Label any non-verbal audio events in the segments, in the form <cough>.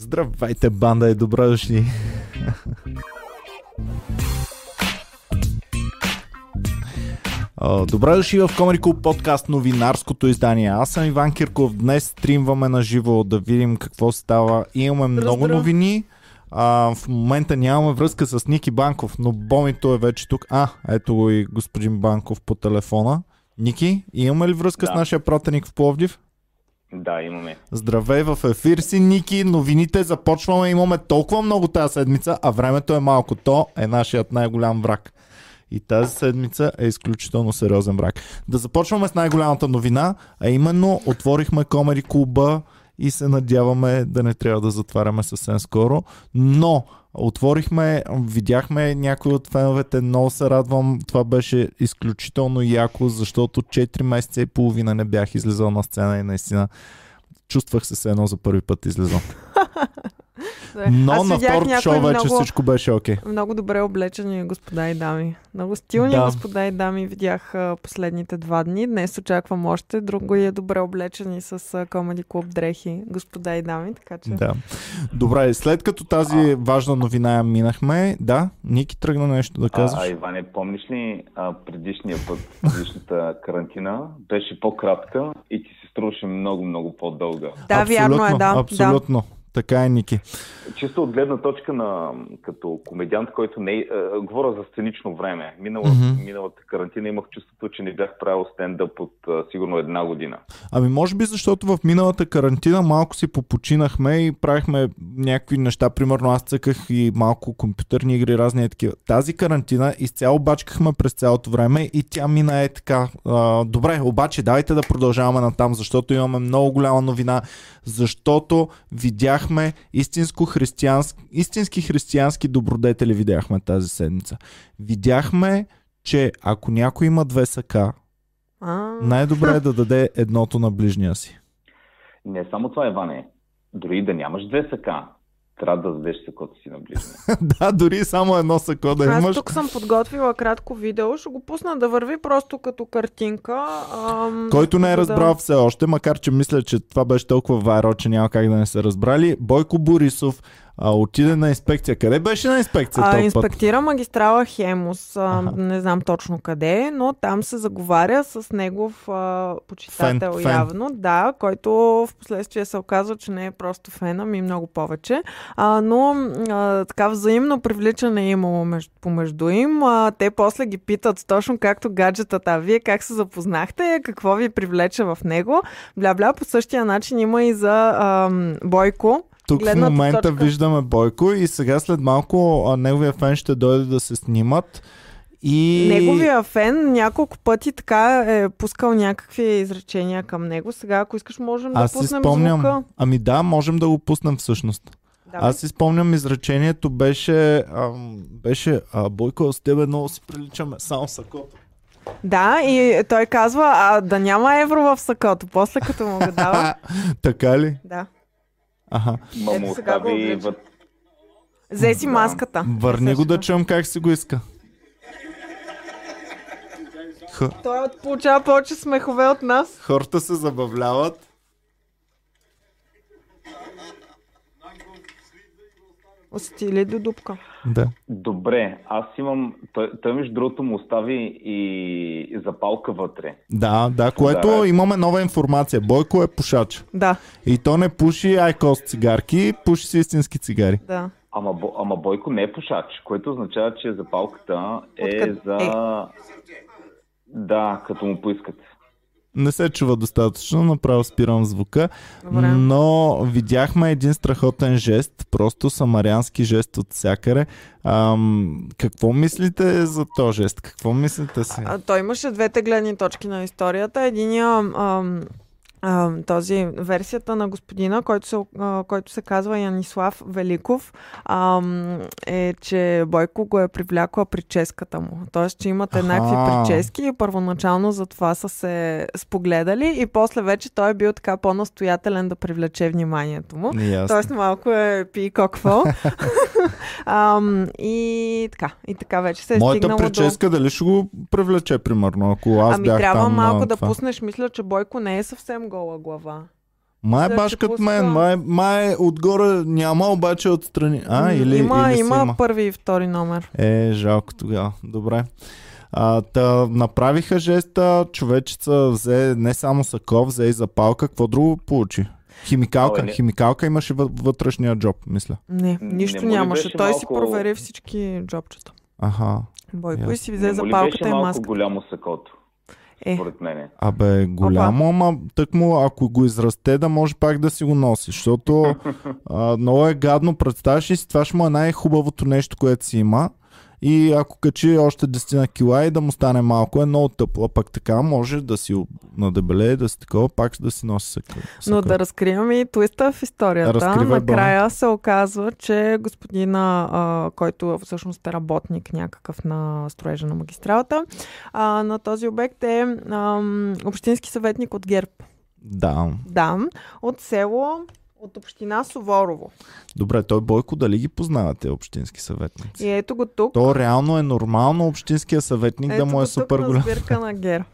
Здравейте, банда и добре дошли. Добре дошли в Комари Клуб подкаст новинарското издание. Аз съм Иван Кирков. Днес стримваме на живо да видим какво става. Имаме много новини. А, в момента нямаме връзка с Ники Банков, но Бомито е вече тук. А, ето го и господин Банков по телефона. Ники, имаме ли връзка да. с нашия пратеник в Пловдив? Да, имаме. Здравей в ефир си, Ники. Новините започваме. Имаме толкова много тази седмица, а времето е малко. То е нашият най-голям враг. И тази седмица е изключително сериозен враг. Да започваме с най-голямата новина, а именно отворихме Комери клуба и се надяваме да не трябва да затваряме съвсем скоро. Но отворихме, видяхме някои от феновете, много се радвам. Това беше изключително яко, защото 4 месеца и половина не бях излизал на сцена и наистина чувствах се едно за първи път излизам. <laughs> Но Аз на второто шоу вече много, всичко беше окей. Okay. Много добре облечени господа и дами. Много стилни да. господа и дами видях последните два дни. Днес очаквам още. Друго е добре облечени с Комеди Клуб дрехи, господа и дами. Така че... Да. Добре, след като тази важна новина я минахме, да, Ники тръгна нещо да казваш. А, а Иване, помниш ли а, предишния път, предишната карантина беше по-кратка и ти се струваше много, много по-дълга. Да, абсолютно, вярно е, да. Абсолютно. Да. Така е, Ники. Чисто от гледна точка на като комедиант, който не е, говоря за сценично време. Минала, mm-hmm. Миналата карантина имах чувството, че не бях правил стендъп от а, сигурно една година. Ами може би защото в миналата карантина малко си попочинахме и правихме някакви неща. Примерно аз цъках и малко компютърни игри, разни е такива. Тази карантина изцяло бачкахме през цялото време и тя мина е така. А, добре, обаче давайте да продължаваме натам, защото имаме много голяма новина защото видяхме истинско християнски, истински християнски добродетели видяхме тази седмица. Видяхме, че ако някой има две сака, най-добре е да даде едното на ближния си. Не само това, Иване. Дори да нямаш две сака, трябва да дадеш сакото си на ближния. <laughs> да, дори само едно сако да Аз имаш. тук съм подготвила кратко видео, ще го пусна да върви просто като картинка. Ам... Който не е разбрал да... все още, макар че мисля, че това беше толкова вайро, че няма как да не се разбрали, Бойко Борисов а, отиде на инспекция. Къде беше на инспекция? А, инспектира път? магистрала Хемус. А, не знам точно къде, но там се заговаря с негов а, почитател фен, явно. Фен. Да, който в последствие се оказва, че не е просто фена, ми много повече. А, но а, така взаимно привличане е имало между, помежду им. А, те после ги питат точно както гаджетата. Вие как се запознахте? Какво ви привлече в него? Бля-бля, по същия начин има и за а, Бойко тук в момента точка. виждаме Бойко и сега след малко а, неговия фен ще дойде да се снимат. И... Неговия фен няколко пъти така е пускал някакви изречения към него. Сега, ако искаш, можем Аз да пуснем спомням... звука. Ами да, можем да го пуснем всъщност. Да, Аз си спомням изречението беше, ам, беше а, Бойко, с тебе много си приличаме, само сакото. Да, и той казва, а да няма евро в сакото, после като му го дава. <laughs> така ли? Да. Ага. Ма му остави въд... Взе си да. маската. Върни го да чуем как си го иска. Х... Той получава повече смехове от нас. Хората се забавляват. Усети до дупка? Да. Добре, аз имам... Той, той между другото му остави и запалка вътре. Да, да, което да. имаме нова информация. Бойко е пушач. Да. И то не пуши айкос цигарки, пуши си истински цигари. Да. Ама, ама Бойко не е пушач, което означава, че запалката е Откъд... за... Е. Да, като му поискат не се чува достатъчно, направо спирам звука. Добре. Но видяхме един страхотен жест, просто самарянски жест от всякъде. Ам, какво мислите за този жест? Какво мислите си? А, той имаше двете гледни точки на историята. Единия ам, а, този версията на господина, който се, а, който се казва Янислав Великов, а, е, че Бойко го е привлякла прическата му. Тоест, че имат еднакви прически и първоначално за това са се спогледали и после вече той е бил така по-настоятелен да привлече вниманието му. Ясно. Тоест, малко е пи какво. <laughs> и така, и така вече се е Моята стигнало прическа до... дали ще го привлече, примерно, ако аз ами бях трябва там малко да това. пуснеш, мисля, че Бойко не е съвсем гола глава. Май баш като мен, май, май отгоре няма, обаче отстрани. А, или, има, или има, има първи и втори номер. Е, жалко тогава. Добре. А, та, направиха жеста, човечеца взе не само сако, взе и запалка. Какво друго получи? Химикалка. не. Химикалка имаше вътрешния джоб, мисля. Не, нищо не нямаше. Той си малко- провери всички джобчета. Аха. Бойко и си Не взе му ли запалката беше и малко маска. голямо сакото, Е, според мене. Абе, голямо, ама тък му, ако го израсте, да може пак да си го носи. Защото <laughs> а, много е гадно. Представяш ли си, това ще му е най-хубавото нещо, което си има. И ако качи още 10 на кила и да му стане малко, е много тъпо. А пък така може да си надебелее, да си такова, пак да си носи сака. но да разкриваме и твиста в историята. Разкривай, Накрая се оказва, че господина, а, който всъщност е работник някакъв на строежа на магистралата, а, на този обект е ам, общински съветник от ГЕРБ. Да. Да, от село, от община Суворово. Добре, той Бойко дали ги познава тези общински съветници? И ето го тук. То реално е нормално общинския съветник ето да му е тук супер голям. сбирка на.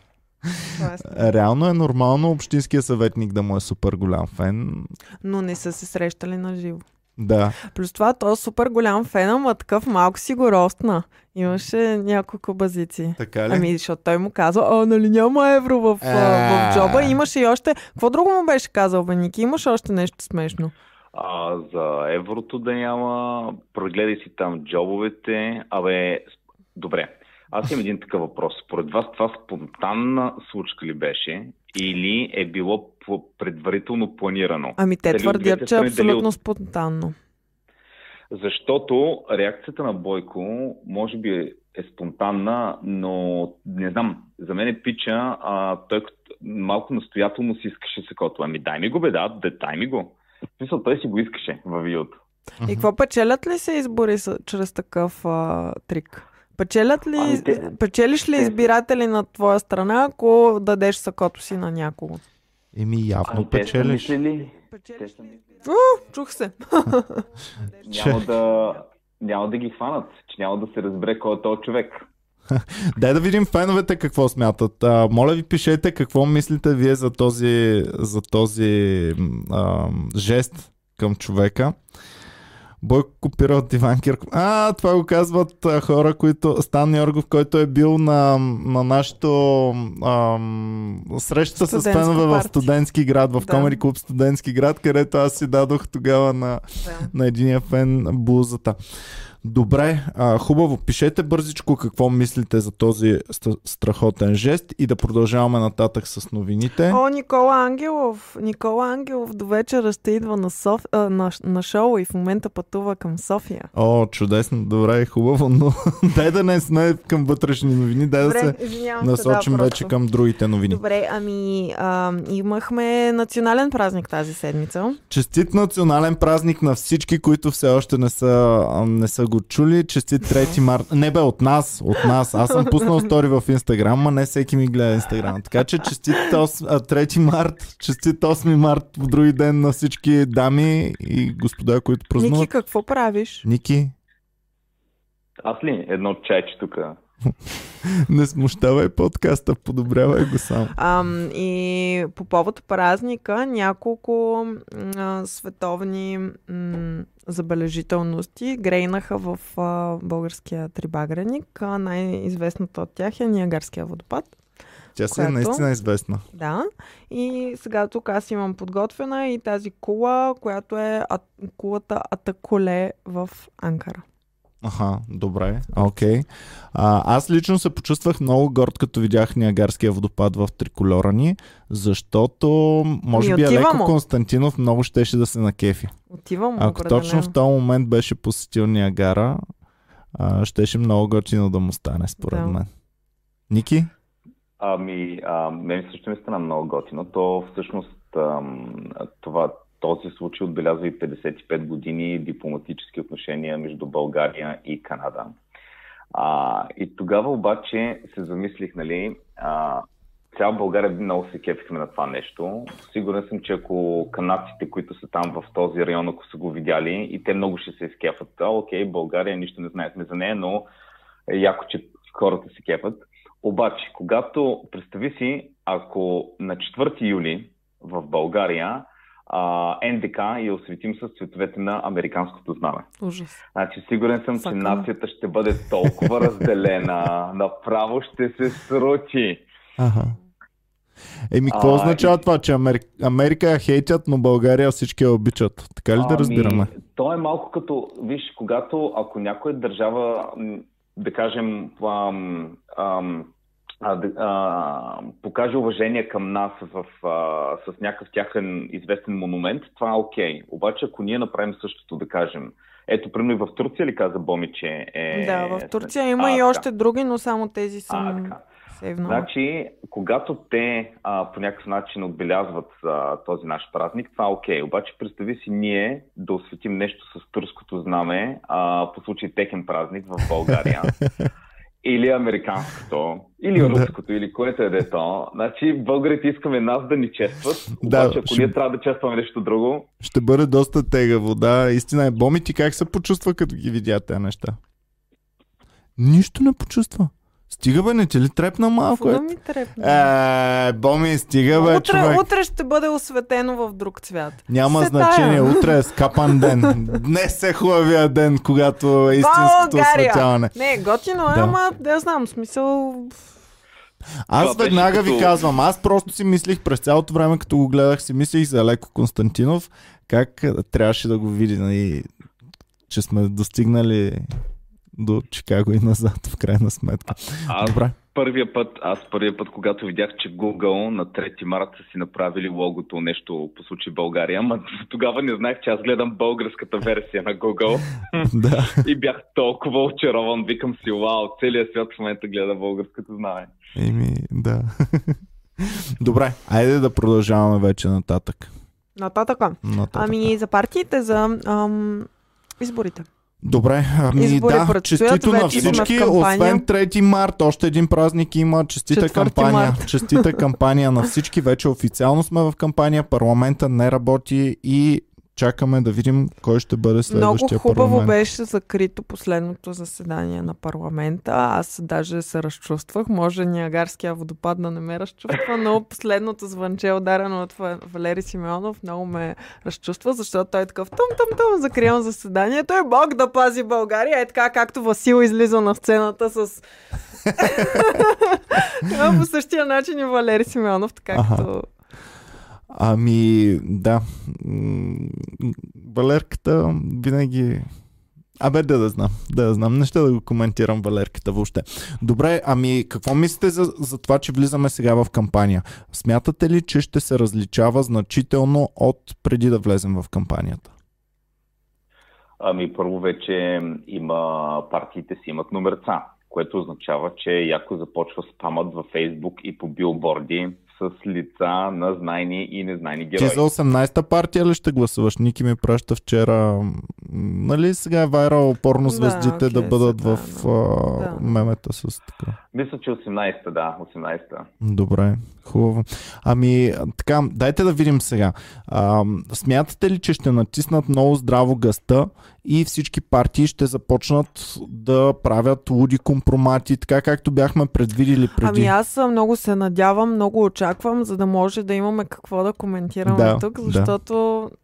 <laughs> Тоест, Реално е нормално общинския съветник да му е супер голям фен. Но не са се срещали на живо. Да. Плюс това, той е супер голям фен, ама такъв малко си го ростна. Имаше няколко базици. Така ли? Ами, защото той му казва, а, нали няма евро в, в джоба. Имаше и още... Какво друго му беше казал, Беники? Имаше още нещо смешно. А, за еврото да няма, прогледай си там джобовете. Абе, добре. Аз имам един такъв въпрос. Според вас това спонтанна случка ли беше или е било предварително планирано? Ами те Дали твърдят, че е страни, дали абсолютно от- спонтанно. Защото реакцията на Бойко може би е спонтанна, но не знам, за мен е пича, а, той малко настоятелно си искаше сакото. Ами дай ми го, бе, да, да, дай ми го. В смисъл, той си го искаше във видеото. И какво печелят ли се избори с, чрез такъв а, трик? Печелят ли, Ами те- печелиш ли те- избиратели на твоя страна, ако дадеш сакото си на някого? Еми явно Ами те печелиш. мислили, Печелиш те са мислили, Чух се. <laughs> няма да, няма да ги хванат, че няма да се разбере кой е този човек. <laughs> Дай да видим феновете какво смятат. А, моля ви пишете какво мислите вие за този, за този а, жест към човека. Бойко копира от Иван Кирков. А, това го казват а, хора, които... Стан Йоргов, който е бил на, на нашото ам, среща с Студентско фенове в студентски град, в Да. Комери клуб студентски град, където аз си дадох тогава на, на единия фен блузата. Добре, а, хубаво. Пишете бързичко какво мислите за този ст- страхотен жест и да продължаваме нататък с новините. О, Никола Ангелов. Никола Ангелов до вечера ще идва на, Соф... а, на, на шоу и в момента пътува към София. О, чудесно, добре, хубаво, но <laughs> дай да не сме към вътрешни новини, дай да се насочим да, вече към другите новини. Добре, ами а, имахме национален празник тази седмица. Честит национален празник на всички, които все още не са, не са го чули. Честит 3 март. Не бе, от нас, от нас. Аз съм пуснал стори в Инстаграм, а не всеки ми гледа Инстаграм. Така че честит 8, а, 3 март, честит 8 март в други ден на всички дами и господа, които Ники, празнуват. какво правиш? Ники, Аз ли едно чайче тук? Не смущавай подкаста, подобрявай го сам. Ам, и по повод празника няколко а, световни м, забележителности грейнаха в а, българския трибагреник. А, най-известната от тях е Ниагарския водопад. Тя си е наистина известна. Да. И сега тук аз имам подготвена и тази кула, която е а, кулата Атаколе в Анкара. Аха, добре, окей. А, аз лично се почувствах много горд, като видях Ниагарския водопад в триколора ни, защото може би Алеко му. Константинов много щеше да се накефи. Отивам Ако определено. точно в този момент беше посетил Ниагара, а, щеше много готино да му стане, според Да. мен. Ники? Ами, а, мен също ми стана много готино. То всъщност ам, това, този случай отбелязва и 55 години дипломатически отношения между България и Канада. А, и тогава обаче се замислих, нали, а, цяла България много се кефихме на това нещо. Сигурен съм, че ако канадците, които са там в този район, ако са го видяли, и те много ще се изкефат. А, окей, България, нищо не знаехме за нея, но е яко, че хората се кефат. Обаче, когато, представи си, ако на 4 юли в България а, НДК и осветим с цветовете на американското знаме. Ужас. Значи сигурен съм, Сакам. че нацията ще бъде толкова разделена, <laughs> направо ще се срути. Ага. Еми, какво А, означава това, че Америка, Америка я хейтят, но България всички я обичат? Така ли да разбираме? Ами, то е малко като, виж, когато ако някоя държава, да кажем, ам, ам, а, а, покаже уважение към нас в, а, с някакъв тяхен известен монумент, това е окей. Обаче, ако ние направим същото, да кажем, ето, примерно и в Турция ли каза Боми, че е... Да, в Турция има А, и така. още други, но само тези А, съм така. сейвнала. Значи, когато те а, по някакъв начин отбелязват а, този наш празник, това е окей. Обаче представи си ние да осветим нещо с турското знаме а, по случай техен празник в България. <laughs> или американското, или Да. руското, или което е да е то. Значи, българите искаме нас да ни честват, Да, обаче ако ще- ние трябва да честваме нещо друго, Ще бъде доста тегаво, да. Истина е. Боми, ти как се почувства, като ги видя тези неща? Нищо не почувства. Стига бе, не ти ли трепна малко? Е? ми трепне? Е, Боми, стига бе, утре, човек. утре ще бъде осветено в друг цвят. Няма Се значение, тая. утре е скапан ден. <laughs> Днес е хубавия ден, когато е истинското България! осветяване. Не, готино е, Да. ама да знам, смисъл... Аз Това беше веднага ви като- казвам, аз просто си мислих през цялото време, като го гледах, си мислих за Леко Константинов, как е, трябваше да го види, нали, че сме достигнали до Чикаго и назад, в крайна сметка. аз Добре. първия път, аз първия път, когато видях, че Google на 3 марта са си направили логото нещо по случай България, ама <laughs> тогава не знаех, че аз гледам българската версия на Google <laughs> да. и бях толкова очарован. Викам си, вау, целият свят в момента гледа българското знаме. Еми, да. <laughs> Добре, айде да продължаваме вече нататък. Нататъка. нататък. Ами за партиите, за ам, изборите. Добре, ами Избори да, предстоят, честито на всички, освен 3 март, още един празник има, честита 4 кампания, март. <laughs> честита кампания на всички, вече официално сме в кампания, парламента не работи и чакаме да видим кой ще бъде Много следващия хубаво парламент. беше закрито последното заседание на парламента. Аз даже се разчувствах. Може Ниагарския водопад да не ме разчувства, но последното звънче ударено от Ва- Валери Симеонов много ме разчувства, защото той е такъв тъм-тъм-тъм, закривам заседанието и Бог да пази България. Е така, както Васил излиза на сцената с... <laughs> Така, по същия начин и Валери Симеонов, така Аха. като... Ами, да. Валерката винаги... Абе, да да знам, да да знам. Не ще да го коментирам Валерката въобще. Добре, ами какво мислите за, за това, че влизаме сега в кампания? Смятате ли, че ще се различава значително от преди да влезем в кампанията? Ами първо вече има партиите си имат номерца, което означава, че яко започва спамът във Фейсбук и по билборди с лица на знайни и незнайни Ти герои. за 18-та партия ли ще гласуваш? Ники ми праща вчера. Нали сега е вайрал порно Да, звездите да окей, бъдат сега, в да. а, Да. мемета с така. Мисля, че 18-та, да, 18-та. Добре, хубаво. Ами, така, дайте да видим сега. А, смятате ли, че ще натиснат много здраво гъста и всички партии ще започнат да правят луди компромати, така както бяхме предвидили преди? Ами аз а, много се надявам, много очаквам, за да може да имаме какво да коментираме Да, тук, защото да,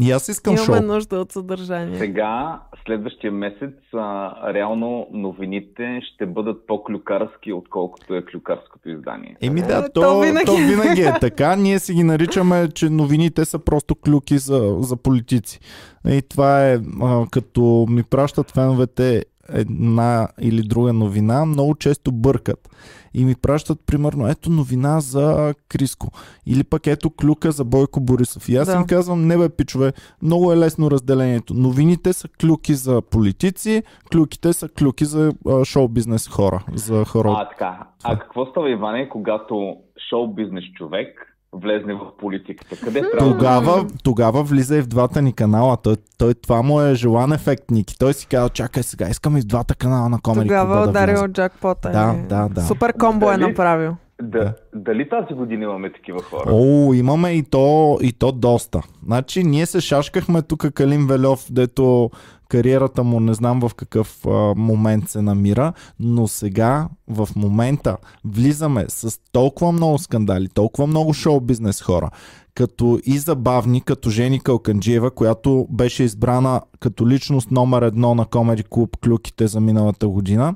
И аз искам имаме шоу. нужда от съдържание. Сега, следващия месец, а, реално новините ще бъдат по-клюкарски, отколкото е клюкарското издание. Еми Е, да, то то, винаги. то винаги е така. Ние си ги наричаме, че новините са просто клюки за, за политици. И това е, а, като ми пращат феновете една или друга новина, много често бъркат. И ми пращат, примерно, ето новина за Криско. Или пък ето клюка за Бойко Борисов. И аз Да. им казвам, не бе, пичове, много е лесно разделението. Новините са клюки за политици, клюките са клюки за шоу-бизнес хора. За хора А, така. А какво става, Иване, когато шоу-бизнес човек влезне в политиката? Къде трябва да... Тогава, тогава влиза и в двата ни канала. Той, той това му е желан ефект, Ники. Той си казва, чакай сега, искам и в двата канала на Комеди Тогава е да ударил вляза. джакпота. Да, е. да, да. Супер комбо е Дали? направил. Да, дали тази година имаме такива хора? О, имаме и то, и то доста. Значи, ние се шашкахме тук Калин Велев, дето кариерата му не знам в какъв а, момент се намира, но сега в момента влизаме с толкова много скандали, толкова много шоу-бизнес хора, като и забавни, като Жени Калканджиева, която беше избрана като личност номер едно на Комеди Клуб Клюките за миналата година.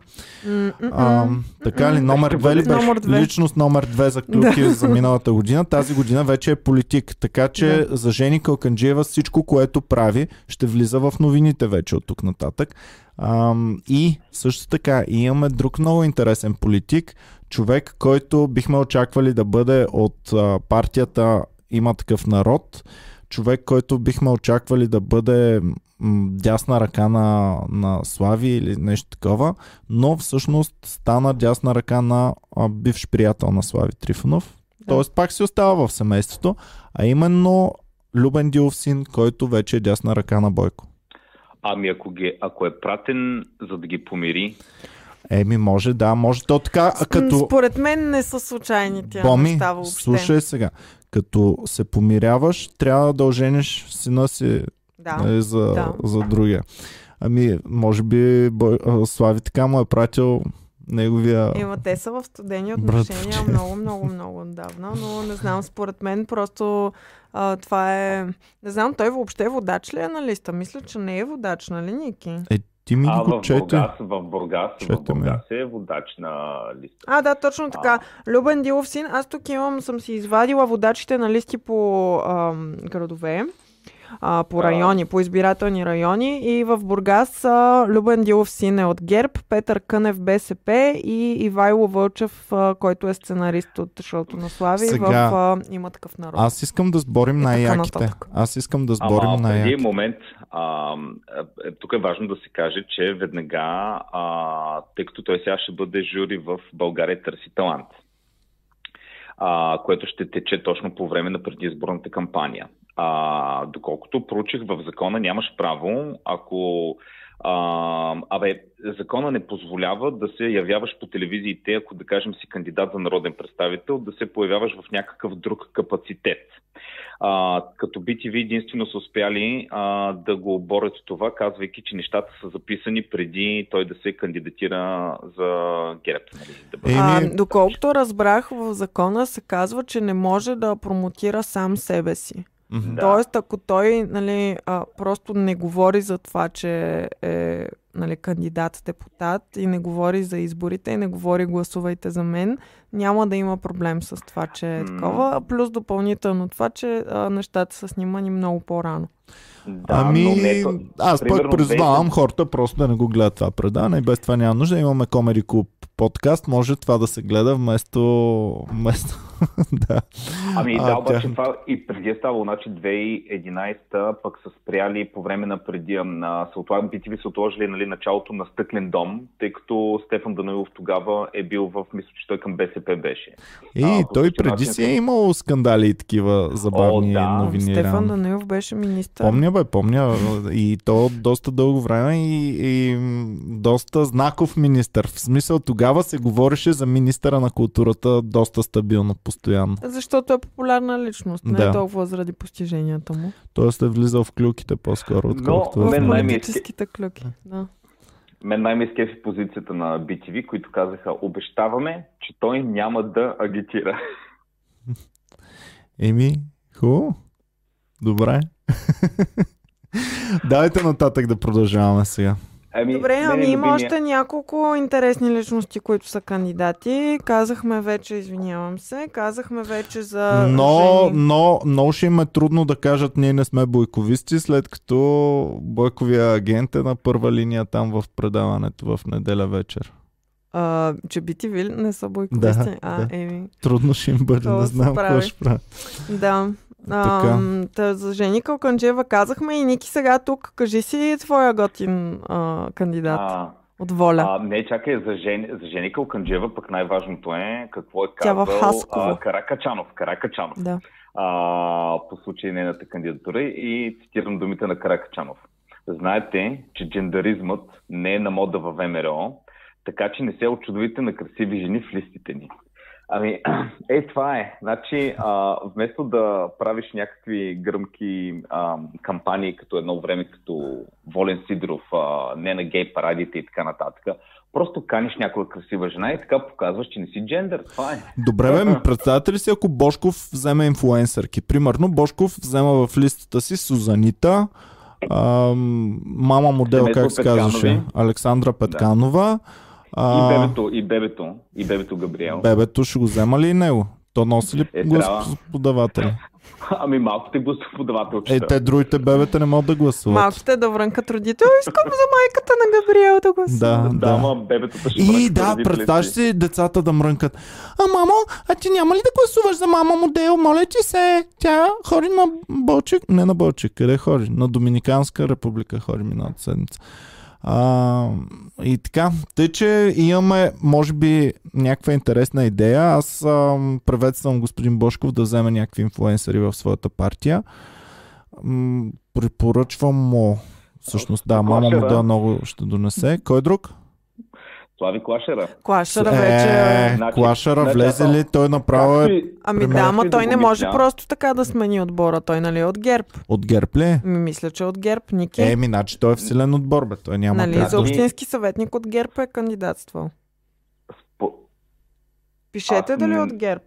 А, така ли? Номер две ли беше? Личност номер две за Клюки за миналата година. Тази година вече е политик. Така че за Жени Калканджиева всичко, което прави, ще влиза в новините вече от тук нататък. А, и също така имаме друг много интересен политик, човек, който бихме очаквали да бъде от а, партията има такъв народ, човек, който бихме очаквали да бъде дясна ръка на, на Слави или нещо такова, но всъщност стана дясна ръка на а, бивш приятел на Слави Трифонов. Да. Тоест пак си остава в семейството, а именно Любен Дилов син, който вече е дясна ръка на Бойко. Ами ако, ги, ако е пратен за да ги помири, Еми, може, да, може то така, като... Според мен не са случайни тя Боми, неща въобще. слушай сега, като се помиряваш, трябва да ожениш сина си да. нали, за, да. за другия. Ами, може би Бой, Слави така му е пратил неговия... Ема те са в студени отношения много, много, много отдавна, но не знам, според мен просто а, това е... Не знам, той въобще водач ли е на листа? Мисля, че не е водач, нали, Ники? Е, ти ми а, го в чете. Бургас, в Бургас, в Бургас е водач на листа. А, да, точно така. А... Любен Дилов син. Аз тук имам, съм си извадила водачите на листи по ам, градове а, по райони, по избирателни райони. И в Бургас а, Любен Дилов син е от ГЕРБ, Петър Кънев БСП и Ивайло Вълчев, а, който е сценарист от шоуто на Слави Сега, в а, Има такъв народ. Аз искам да сборим най-яките. Аз искам да сборим Ама, най-яките. Преди момент, а, е, тук е важно да се каже, че веднага, а, тъй като той сега ще бъде жури в България търси талант а, което ще тече точно по време на предизборната кампания. А, доколкото проучих в закона, нямаш право, ако а, абе, закона не позволява да се явяваш по телевизиите, ако да кажем си кандидат за народен представител, да се появяваш в някакъв друг капацитет. А, като BTV единствено са успяли а, да го борят това, казвайки, че нещата са записани преди той да се кандидатира за ГЕРБ. Да бъде. а, доколкото разбрах, в закона се казва, че не може да промотира сам себе си. Mm-hmm. Тоест, ако той нали, а, просто не говори за това, че е нали, кандидат-депутат и не говори за изборите и не говори гласувайте за мен, няма да има проблем с това, че е такова. Плюс допълнително това, че а, нещата са снимани много по-рано. Да, ами, но не, то... аз пък призвавам хората просто да не го гледат това предаване и без това няма нужда. Имаме Комери Клуб подкаст, може това да се гледа вместо... вместо... <laughs> да. Ами да, обаче тя... това и преди е ставало, значи 2011 пък са спряли по време на преди на Салтуан BTV са отложили нали, началото на Стъклен дом, тъй като Стефан Данилов тогава е бил в, мисля, че той към БСП беше. И а, той преди начин... си е имал скандали и такива забавни О, да. новини. Стефан Данилов беше министър. Помня, бе, помня. И то доста дълго време и, и доста знаков министър. В смисъл тогава се говореше за министъра на културата доста стабилно, постоянно. Защото е популярна личност, не е да. е толкова заради постиженията му. Тоест е влизал в клюките по-скоро, отколкото в политическите клюки. Да. Мен най-ми изкефи позицията на BTV, които казаха, обещаваме, че той няма да агитира. <laughs> Еми, хубаво. Добре. <laughs> Давайте нататък да продължаваме сега. Ами, Добре, ами има любимия... още няколко интересни личности, които са кандидати. Казахме вече, извинявам се, казахме вече за Но, жени. но, но ще им е трудно да кажат ние не сме бойковисти, след като бойковия агент е на първа линия там в предаването в неделя вечер. А, че ви не са бойковисти. Да, а, да. Еми. Трудно ще им бъде, не знам какво ще правя. Да. А, та, за Жени Калканджева казахме и Ники сега тук. Кажи си твоя готин а, кандидат. А, от воля. А, не, чакай, за, Жени, за Жени Калканджева пък най-важното е какво е казал Тя в а, Каракачанов. Каракачанов. Да. А, по случай нейната кандидатура и цитирам думите на Каракачанов. Знаете, че джендаризмът не е на мода във ВМРО, така че не се очудвайте на красиви жени в листите ни. Ами, <clears throat> е, това е. Значи, а, вместо да правиш някакви гръмки а, кампании, като едно време, като Волен Сидоров, а, не на гей парадите и така нататък, просто каниш някоя красива жена и така показваш, че не си джендър. Това е. Добре, бе, ми представете ли си, ако Бошков вземе инфлуенсърки? Примерно, Бошков взема в листата си Сузанита, а, мама модел, Семейство как се казваше? Александра Петканова. А, И бебето, и бебето, и бебето Габриел. бебето ще го взема ли и него? То носи ли Е, гласоподаватели? <laughs> Ами малките гласоподавателчета. Е, те другите бебета не могат да гласуват. Малките да врънкат родител, искам за майката на Габриел да гласува. Да, Да, да. ама бебетата ще И да, представяш си децата да мрънкат. А, мамо, а ти няма ли да гласуваш за мама модел? Моля ти се. Тя ходи на Болчик. Не на Болчик. Къде ходи? На Доминиканска република ходи миналата седмица. А, и така, тъй, че имаме, може би, някаква интересна идея. Аз ам, приветствам господин Бошков да вземе някакви инфлуенсъри в своята партия. М, препоръчвам му, всъщност, да, мама Клашера. модел много ще донесе. Кой друг? Слави Клашера. Клашера вече... Е, Значи- Клашера значи влезе ли? Той направо е Както и- Ами да, ама той не може просто така да смени отбора. Той нали е от ГЕРБ. от ГЕРБ ли? Ми мисля, че е от ГЕРБ. Ники. Е, ми, значи той е в силен отбор, бе. Той няма нали, как. за общински съветник от ГЕРБ е кандидатствал. Спо- Пишете Аз дали е м- от ГЕРБ.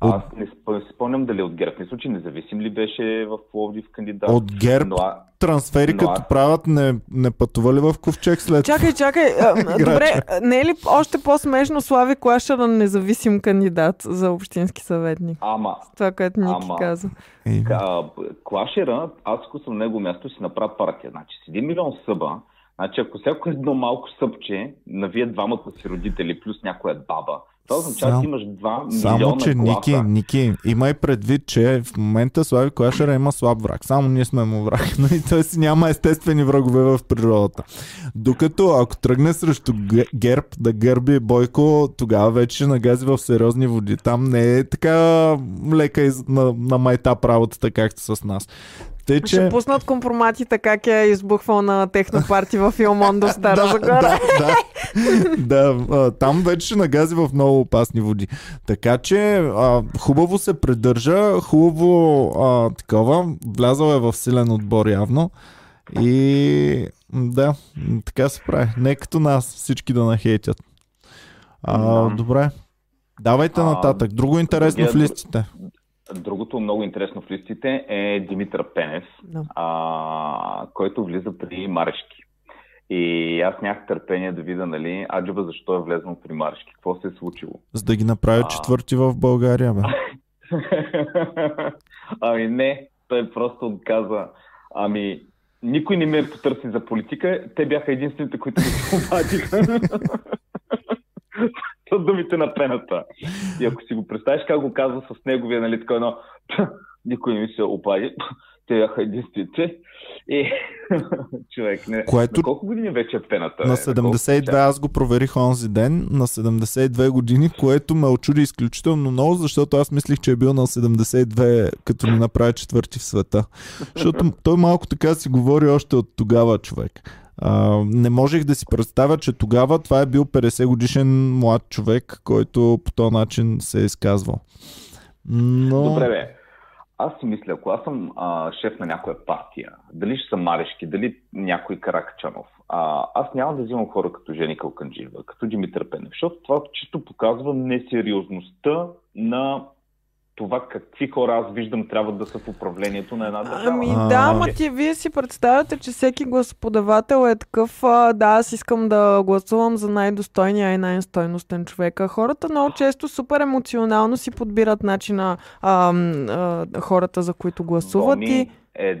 Аз не спо- не спомням дали от ГЕРБ. Мисля, че независим ли беше в Пловдив кандидат. От ГЕРБ Но, а- трансфери но като аз- правят, не, не пътували в Ковчег след Чакай, чакай. а, <laughs> Добре, не е ли още по-смешно Слави Клашера независим кандидат за общински съветник? Ама, Това, което Ники Ама- каза. Е, а, Клашера, аз ако съм на него място, си направя партия. Значи, с 1 милион съба, значи ако всяко едно малко събче навие двамата си родители плюс някоя баба, това означава, Само- че имаш 2 Само, милиона че гласа. Ники, Ники, имай предвид, че в момента Слави Клашера има слаб враг. Само ние сме му враг. <laughs> Нали? Той си няма естествени врагове в природата. Докато ако тръгне срещу ГЕРБ да гърби Бойко, тогава вече нагази в сериозни води. Там не е така лека из, на, на майтап работата, както с нас. Тъй, Ще че... пуснат компроматите как е избухвал на технопарти в Илмон до <laughs> Стара да, Загора. да, да, да, а, там вече ще нагази в много опасни води. Така че а, хубаво се придържа, хубаво а, такова, влязъл е в силен отбор явно и да, така се прави. Не като нас всички да нахейтят. А, Да. добре. Давайте нататък. Друго интересно в другия- листите. Другото много интересно в листите е Димитър Пенев, Да. а, който влиза при Марешки. И аз нямах търпение да видя, нали, Аджаба защо е влезнал при Марешки, какво се е случило. За да ги направя А. четвърти в България, бе. <laughs> ами не, той просто каза, ами никой не ме потърси за политика, те бяха единствените, които ми се обадиха. <laughs> <laughs> С думите на пената. И ако си го представиш как го казва с неговия, нали, така едно, <laughs> никой не ми се обади, <laughs> те бяха единствените. И човек, не. Което- На колко години вече е пената? На бе? колко 72 аз го проверих онзи ден, на 72 години, което ме очуди изключително много, защото аз мислих, че е бил на 72, като ни направи четвърти в света. Защото той малко така си говори още от тогава, човек. А, не можех да си представя, че тогава това е бил 50 годишен млад човек, който по този начин се е изказвал. Но... Добре, бе. Аз си мисля, ако аз съм а, шеф на някоя партия, дали ще съм Марешки, дали някой Каракачанов, а, аз няма да взимам хора като Жени Калканджиева, като Димитър Пенев, защото това чисто показва несериозността на това какви хора аз виждам трябва да са в управлението на една държава. Ами да, ама ти вие си представяте, че всеки гласоподавател е такъв, а, да, аз искам да гласувам за най-достойния и най-стойностен човек. А хората много често супер емоционално си подбират начина а, а, хората, за които гласуват и... Боми, ед,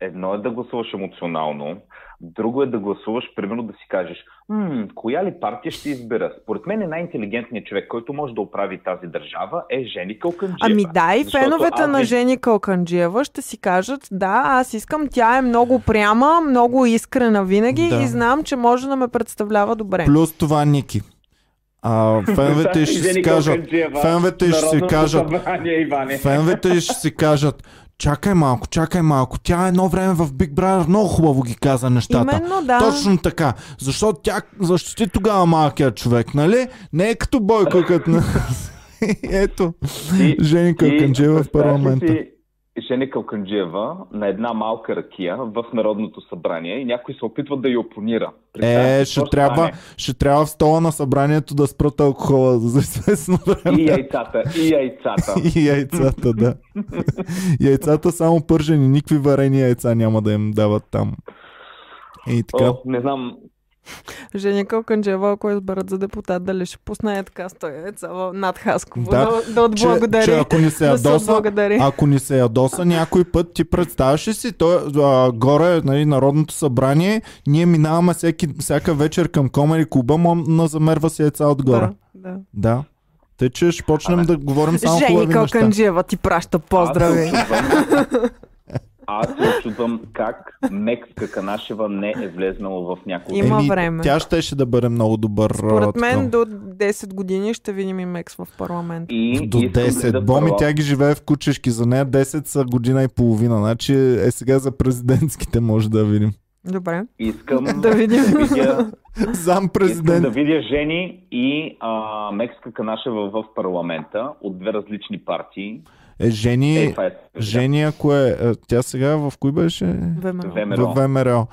едно е да гласуваш емоционално, друго е да гласуваш, примерно да си кажеш, м, коя ли партия ще избера? Според мен е най-интелигентният човек, който може да оправи тази държава е Жени Калканджиева. Ами да, и феновете аз на Жени Калканджиева ще си кажат, да, аз искам, тя е много пряма, много искрена винаги Да. и знам, че може да ме представлява добре. Плюс това Ники. А, феновете <laughs> ще си кажат, феновете ще си кажат. Феновете ще си кажат, чакай малко, чакай малко. Тя едно време в Big Brother много хубаво ги каза нещата. Именно, да. Точно така. Защото тя защити тогава малкият човек, нали? Не е като Бойко, като... <laughs> Ето, Жени Калканджиева в парламента. Си, Жени Калканджиева на една малка ракия в Народното събрание и някой се опитва да я опонира. Е, ще трябва, ще трябва в стола на събранието да спрат алкохола за известно време. И яйцата, и яйцата. <laughs> и яйцата, да. яйцата само пържени, никакви варени яйца няма да им дават там. И така. О, не знам, Женя Калканджева, ако изберат за депутат, дали ще пусне така стояца над Хасково да, да, да отблагодари. Че, че ако ни се ядоса, да ако ни се ядоса някой път, ти представяш ли си, той, а, горе нали, Народното събрание, ние минаваме всеки, всяка вечер към Комери клуба, му замерва си яйца отгоре. Да, да. да. Те, че ще почнем да говорим само Жени Калканджиева ти праща поздрави. <laughs> Аз се очудвам как Мекс Канашева не е влезнала в някои... Има Еми, време. Тя щеше да бъде много добър. Според мен до 10 години ще видим и Мекс в парламент. И, до 10. Да Боми, тя ги живее в кучешки. За нея 10 са година и половина. Значи е сега за президентските може да видим. Добре. Искам <laughs> да видим. Да видя, <laughs> Зам президент. Искам да видя Жени и а, Мекска Канашева в парламента от две различни партии. Е, Жени, е, е, Жени, ако е... е тя сега в кои беше? ВМРО. В ВМРО.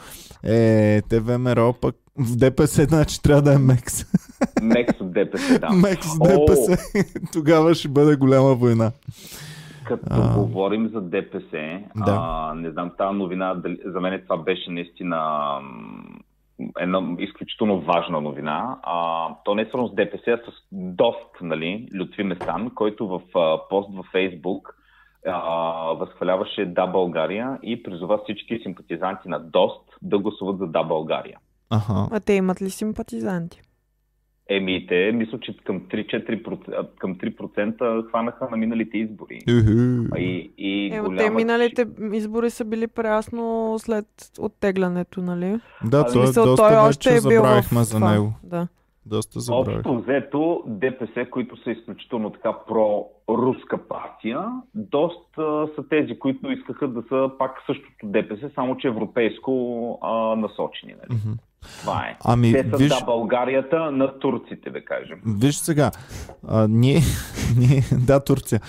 Е, те ВМРО пък в ДПС, значи трябва да е Мекс. Мекс от ДПС, да. Мекс от ДПС. Тогава ще бъде голяма война. Като а... говорим за ДПС, да. а, не знам, тази новина, дали, за мен това беше наистина една изключително важна новина. А, то не е само с ДПС, а с ДОСТ, нали, Лютви Местан, който в а, пост във Фейсбук а, възхваляваше Да България и призова всички симпатизанти на ДОСТ да гласуват за Да България. Ага. А те имат ли симпатизанти? Еми, те мисля, че към 3-4%, към 3% хванаха на миналите избори. И, и е, голяма... Те миналите избори са били прясно след оттеглянето, нали? Да, той, е доста той още е бил в... за него. Да. Доста забравих. Общо взето ДПС, които са изключително така про-руска партия, доста са тези, които искаха да са пак същото ДПС, само че европейско а, насочени. Нали? Mm-hmm. Това е. Ами, Те са виж... да Българията на турците, да кажем. Виж сега, а, ние, <laughs> ние, да, Турция,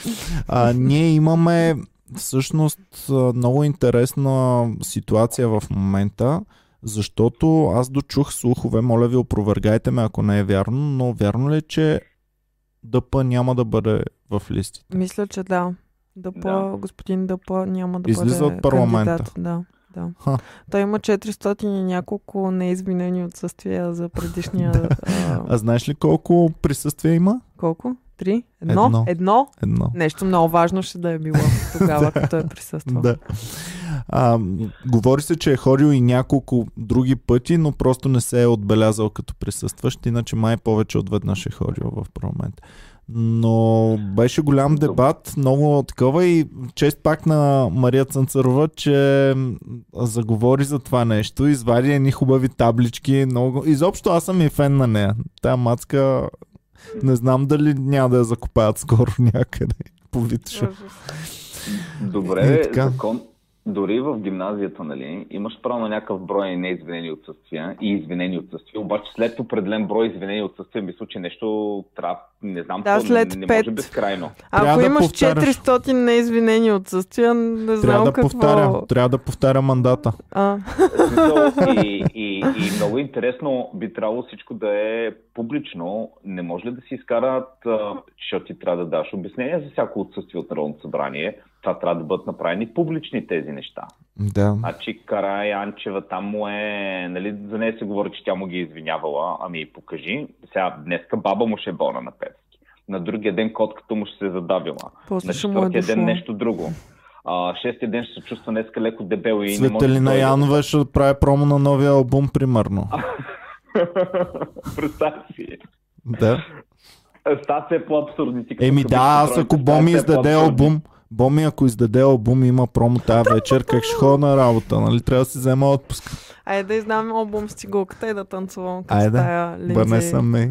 а, ние имаме всъщност много интересна ситуация в момента, защото аз дочух слухове, моля ви опровергайте ме ако не е вярно, но вярно ли е, че ДП няма да бъде в листите? Мисля, че да. ДП, да. господин ДП няма да Излиза бъде от парламента. кандидат. Да да. Ха. Той има 400 и няколко неизменени отсъствия за предишния... <laughs> а... а знаеш ли колко присъствия има? Колко? Три? Едно? Едно? Едно? Едно. Нещо много важно ще да е било <laughs> тогава, като е присъствал. Да. А, говори се, че е ходил и няколко други пъти, но просто не се е отбелязал като присъстващ, иначе май повече от веднъж е ходил в парламент. Но беше голям дебат, много такова и чест пак на Мария Цънцарова, че заговори за това нещо, извади едни хубави таблички, много... Изобщо аз съм и фен на нея. Тая мацка не знам дали няма да я закопаят скоро <laughs> някъде по вид Добре, закон, дори в гимназията, нали, имаш право на някакъв брой неизвинени отсъствия и извинени отсъствия, обаче след определен брой извинени отсъствия, мисля, че нещо трябва, не знам, да, след не, не 5. може безкрайно. Ако да имаш повтаряш. 400 неизвинени отсъствия, не знам трябва да какво... Повтаря, трябва да повтаря мандата. А. <laughs> И, и, и много интересно би трябвало всичко да е публично. Не може ли да си изкарат, защото ти трябва да даш обяснение за всяко отсъствие от Народното събрание, това трябва да бъдат направени публични тези неща. Да. Значи Кара Янчева там му е, нали, за нея се говори, че тя му ги е извинявала, ами покажи. Сега днеска баба му ще е болна на Певски. На другия ден котката му ще се е задавила. После на четвъртия е ден нещо друго. А, шестия ден ще се чувства днеска леко дебел и Светелина не може да Янова ще прави промо на новия албум, примерно. Представи си. Да. Става се по-абсурдни. Еми да, аз ако Боми издаде албум, Боми, ако издаде албум има промо тази вечер, как ще ходя на работа? Нали? Трябва да си взема отпуск. Айде да изнам албум с цигулката и да танцувам като Айде, тая Бърне съм ме.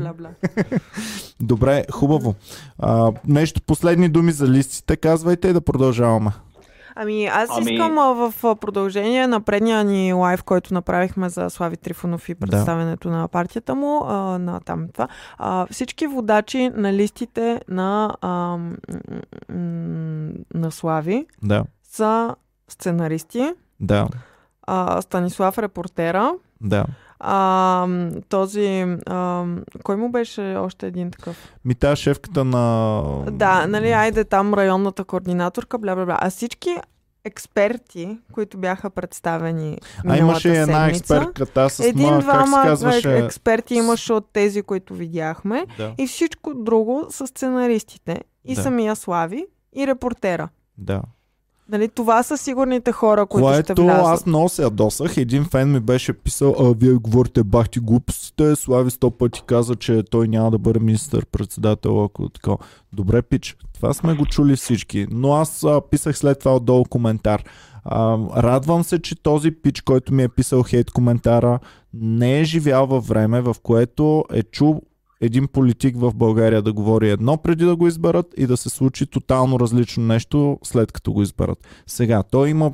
Добре, хубаво. А, нещо последни думи за листите казвайте и да продължаваме. Ами аз Ами- искам а, в продължение на предния ни лайв, който направихме за Слави Трифонов и представенето на партията му, а, на там това, а, всички водачи на листите на, а, м- м- на Слави Да, са сценаристи, да, а, Станислав репортера, да. А, този, а, кой му беше още един такъв? Ми тая шефката на... Да, нали, айде там районната координаторка, бля, бля, бля. А всички експерти, които бяха представени А имаше и една седмица, експертка, та с ма, как се един-двама казваше? експерти имаше от тези, които видяхме. Да, И всичко друго са сценаристите. И Да. самия Слави, и репортера. да. Нали, това са сигурните хора, които ще Което влязат. аз много се ядосах. Един фен ми беше писал, а вие говорите бахти глупостите. Слави сто пъти каза, че той няма да бъде министър-председател, ако така. Добре, пич. Това сме го чули всички. Но аз а, писах след това отдолу коментар. А, радвам се, че този пич, който ми е писал хейт коментара, не е живял във време, в което е чул един политик в България да говори едно преди да го изберат и да се случи тотално различно нещо след като го изберат. Сега, той има,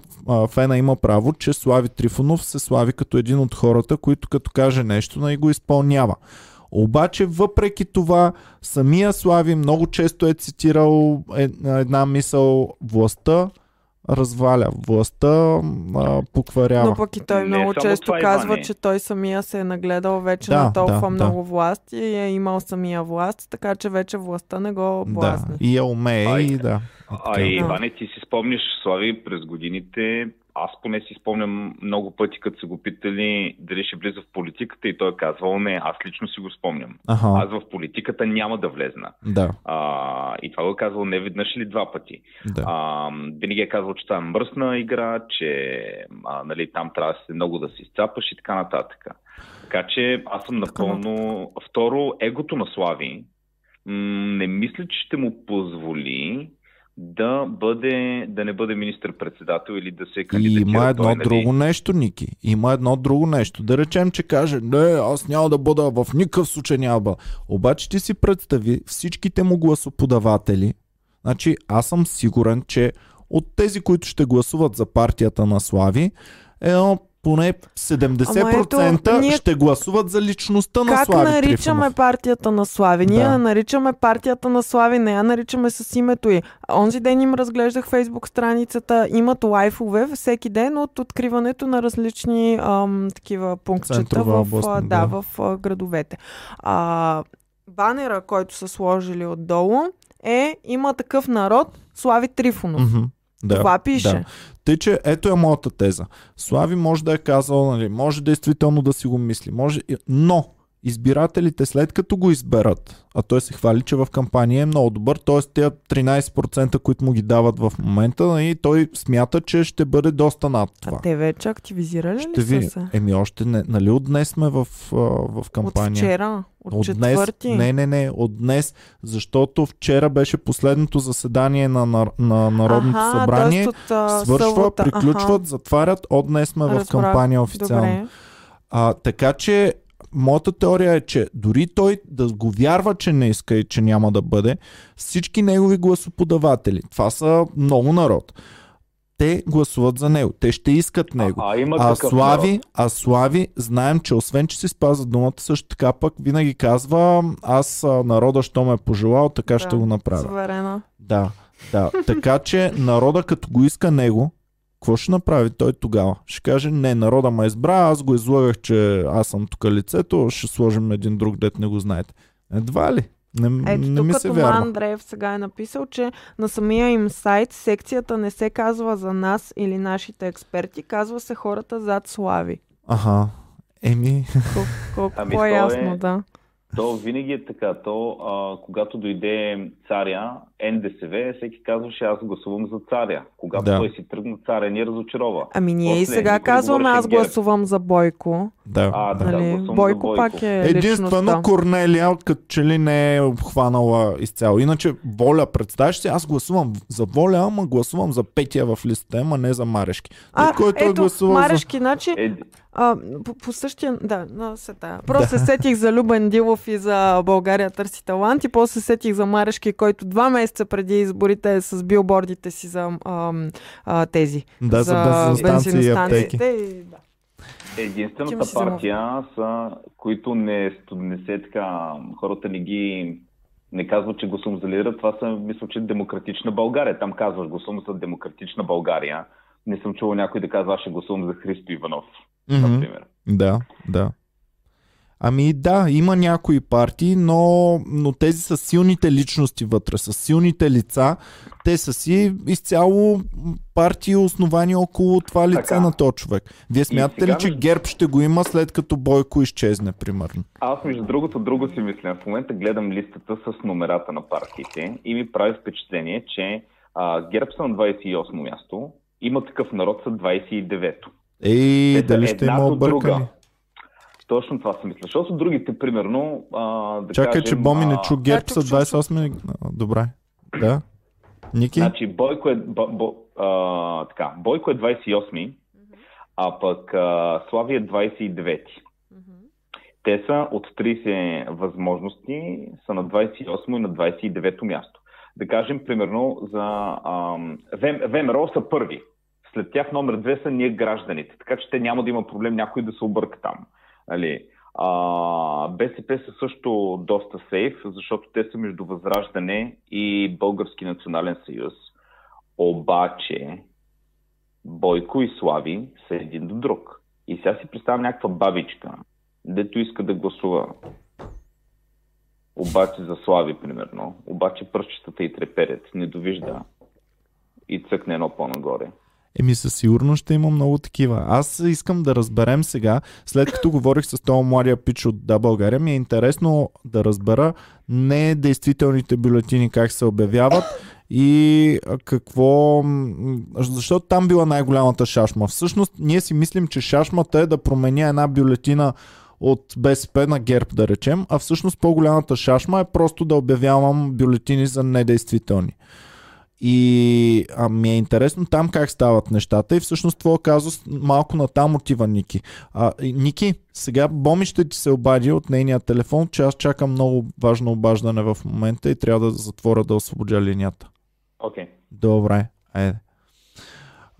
фена има право, че Слави Трифонов се слави като един от хората, които като каже нещо, но и го изпълнява. Обаче, въпреки това, самия Слави много често е цитирал е- една мисъл властта разваля, властта а, покварява. Но пък и той Не много често това, казва, Иване. че той самия се е нагледал вече Да, на толкова да, да. много власт и е имал самия власт, така че вече властта не го да, блазни. и я умее, Ай. и да. А и Иване, ти си спомняш, Слави, през годините, аз поне си спомням много пъти, като са го питали дали ще влиза в политиката и той е казвал не, аз лично си го спомням. Аха, Аз в политиката няма да влезна. да, А, и това го е казвал не веднъж или два пъти. да. А, винаги е казвал, че това е мръсна игра, че а, нали, там трябва да се много да се изцапаш и така нататък. Така че аз съм напълно... Второ, егото на Слави м- не мисля, че ще му позволи да, бъде, да не бъде министър-председател или да се кандидатира. има едно той, нали, друго нещо, Ники. Има едно друго нещо. Да речем, че каже, не, аз няма да бъда, в никакъв случай няма да бъда. Обаче ти си представи всичките му гласоподаватели. Значи аз съм сигурен, че от тези, които ще гласуват за партията на Слави, едно поне 70% Ама ето, ние- ще гласуват за личността на Как Слави наричаме Трифонов. партията на Слави? Ние Да. наричаме партията на Слави, не я наричаме с името й. Онзи ден им разглеждах фейсбук страницата, имат лайфове всеки ден от откриването на различни ам, такива пунктчета в, областни, а, да. да, в градовете. А, банера, който са сложили отдолу е има такъв народ Слави Трифонов. Мгм. Да, Това пише. Да. Тъй, че ето е моята теза. Слави може да е казал, нали, може действително да си го мисли, може, но избирателите след като го изберат, а той се хвали, че в кампания е много добър, т.е. тези 13%, които му ги дават в момента, нали, той смята, че ще бъде доста над това. А те вече активизирали Ще ли ви... са се? Еми още не. Нали от днес сме в, в От кампания? вчера, от, От днес, четвърти. не, не, не, от днес, защото вчера беше последното заседание на, на, на Народното Аха, събрание. от, а, Свършва, събота. приключват, затварят, от днес сме в Разбрах. кампания официално. Добре. А, така че, моята теория е, че дори той да го вярва, че не иска и че няма да бъде, всички негови гласоподаватели, това са много народ, те гласуват за него. Те ще искат него. А, а А Слави, народ. а Слави, знаем, че освен, че си спазва думата, също така пък винаги казва, аз народа, що ме е пожелал, така ще го направя. Суверена. Да, да. Така че народа като го иска него, какво ще направи той тогава? Ще каже, не, народа ме избра, аз го излагах, че аз съм тук лицето, ще сложим един друг, дет не го знаете. Едва ли? Не, Ето не тук ми се Тома. Андреев сега е написал, че на самия им сайт секцията не се казва за нас или нашите експерти, казва се хората зад Слави. Аха. Еми, Колко, колко Ами, по-ясно, е- да. То винаги е така. То, а, когато дойде царя, НДСВ, всеки казваше аз гласувам за царя. Когато Да. той си тръгна, царя ни разочарова. Ами ние и После сега никой казваме, аз гласувам за Бойко. да. А, да. да. Нали? за Бойко Бойко. пак е Единствено личността. Корнелия, като че ли не е обхванала изцяло. Иначе Воля, представяш си, аз гласувам за Воля, ама гласувам за Петия в листата, ама не за Марешки. А, който е ето, гласувал за... Марешки, значи, Е, А, по, по същия... Да, но се тая. Просто да. се сетих за Любен Дилов и за България търси талант и после се сетих за Марешки, който два месеца преди изборите е с билбордите си за а, а, тези. Да, за, за бензиностанциите. И, да. Единствената партия са, които не, не се така, хората не ги не казват, че го съм залира, това са, мисля, че демократична България. Там казваш, гласувам за демократична България. Не съм чувал някой да казва, аз ще гласувам за Христо Иванов, mm-hmm. например. Да, да. Ами да, има някои партии, но, но тези са силните личности вътре, са силните лица. Те са си изцяло партии основани около това лице така. на то човек. Вие смятате ли, че ГЕРБ ще го има след като Бойко изчезне, примерно? Аз между другото друго си мисля. В момента гледам листата с номерата на партиите и ми прави впечатление, че а, ГЕРБ са на 28 място, има такъв народ са 29-то. Ей, дали ще има объркани? Точно това си мисля. Защото другите, примерно, а, да Чакай, кажем, че Боми не чу ГЕРБ са 28 Добре. Да. Ники? Значи, Бойко е, бо, бо, а, така, Бойко е 28 а пък а, Слави е 29 Те са от 30 възможности, са на 28 и на 29 място. Да кажем, примерно, за ам, ВМРО са първи. След тях номер 2 са ние гражданите. Така че те няма да има проблем някой да се обърка там. Али, а, БСП са също доста сейф, защото те са между Възраждане и Български национален съюз. Обаче, Бойко и Слави са един до друг. И сега си представям някаква бабичка, дето иска да гласува. Обаче за Слави, примерно. Обаче пръщетата и треперят, не довижда и цъкне едно по-нагоре. Еми със сигурност ще има много такива. Аз искам да разберем сега, след като говорих с този младия пич от Да България, ми е интересно да разбера не действителните бюлетини как се обявяват и какво... Защото там била най-голямата шашма. Всъщност ние си мислим, че шашмата е да променя една бюлетина от БСП на ГЕРБ, да речем, а всъщност по-голямата шашма е просто да обявявам бюлетини за недействителни. И а, ми е интересно там как стават нещата и всъщност твоя казус малко на там отива Ники. А, Ники, сега Боми ще ти се обади от нейния телефон, че аз чакам много важно обаждане в момента и трябва да затворя да освободя линията. Окей. Okay. Добре, айде.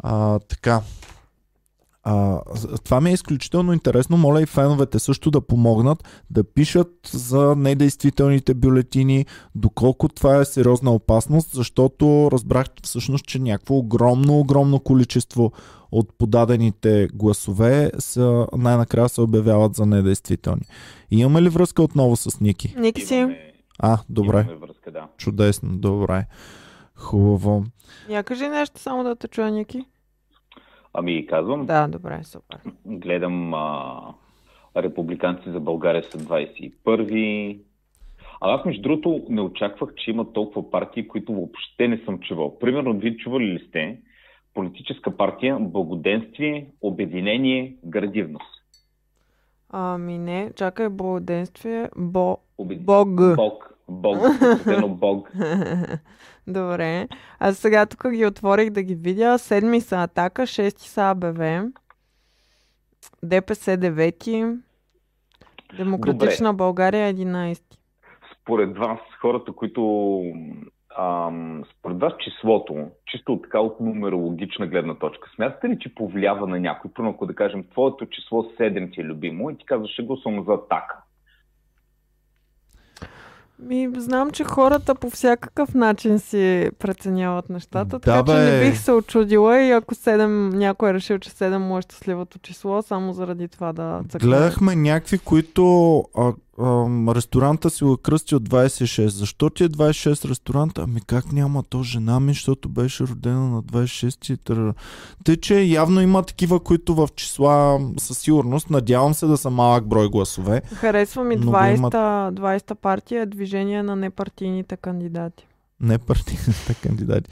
А, така, а, това ми е изключително интересно. Моля и феновете също да помогнат да пишат за недействителните бюлетини, доколко това е сериозна опасност, защото разбрах всъщност, че някакво огромно, огромно количество от подадените гласове са, най-накрая се обявяват за недействителни. И имаме ли връзка отново с Ники? Ники си. А, добре. връзка, да. Чудесно, добре. Хубаво. Я кажи нещо само да те чуя, Ники. Ами казвам. Да, добре, супер. Гледам а, републиканци за България са 21. А аз между другото не очаквах, че има толкова партии, които въобще не съм чувал. Примерно, вие чували ли сте политическа партия Благоденствие, Обединение, Градивност? Ами не, чакай, Благоденствие, Бо... Обед... Бог. Бог. Бог. Бог. <laughs> Добре. А сега тук ги отворих да ги видя. Седми са Атака, шести са АБВ, ДПС девети, Демократична Добре. България 11. Според вас, хората, които ам, според вас числото, чисто така от нумерологична гледна точка, смятате ли, че повлиява на някой? Първо, ако да кажем, твоето число 7 ти е любимо и ти казваш, ще гласувам за атака. Ми, знам, че хората по всякакъв начин си преценяват нещата, да, така бе. че не бих се очудила и ако 7, някой е решил, че 7 му е щастливото число, само заради това да цъкне. Гледахме някакви, които а, ресторанта си го кръсти от 26. Защо ти е 26 ресторанта? Ами как няма то жена ми, защото беше родена на 26. Тъй, че явно има такива, които в числа със сигурност, надявам се да са малък брой гласове. Харесва ми 20-та, имат... 20-та партия движение на непартийните кандидати. Непартийните кандидати.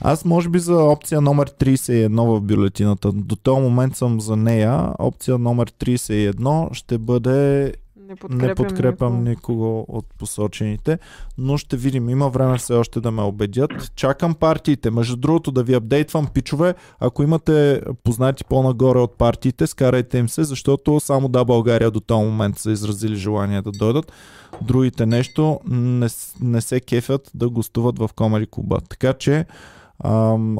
Аз може би за опция номер 31 в бюлетината. До този момент съм за нея. Опция номер 31 ще бъде Не подкрепям, не подкрепям никого. никого от посочените, но ще видим. Има време все още да ме убедят. Чакам партиите. Между другото да ви апдейтвам, пичове, ако имате познати по-нагоре от партиите, скарайте им се, защото само да България до този момент са изразили желание да дойдат. Другите нещо не, не се кефят да гостуват в Комери Клуба. Така че,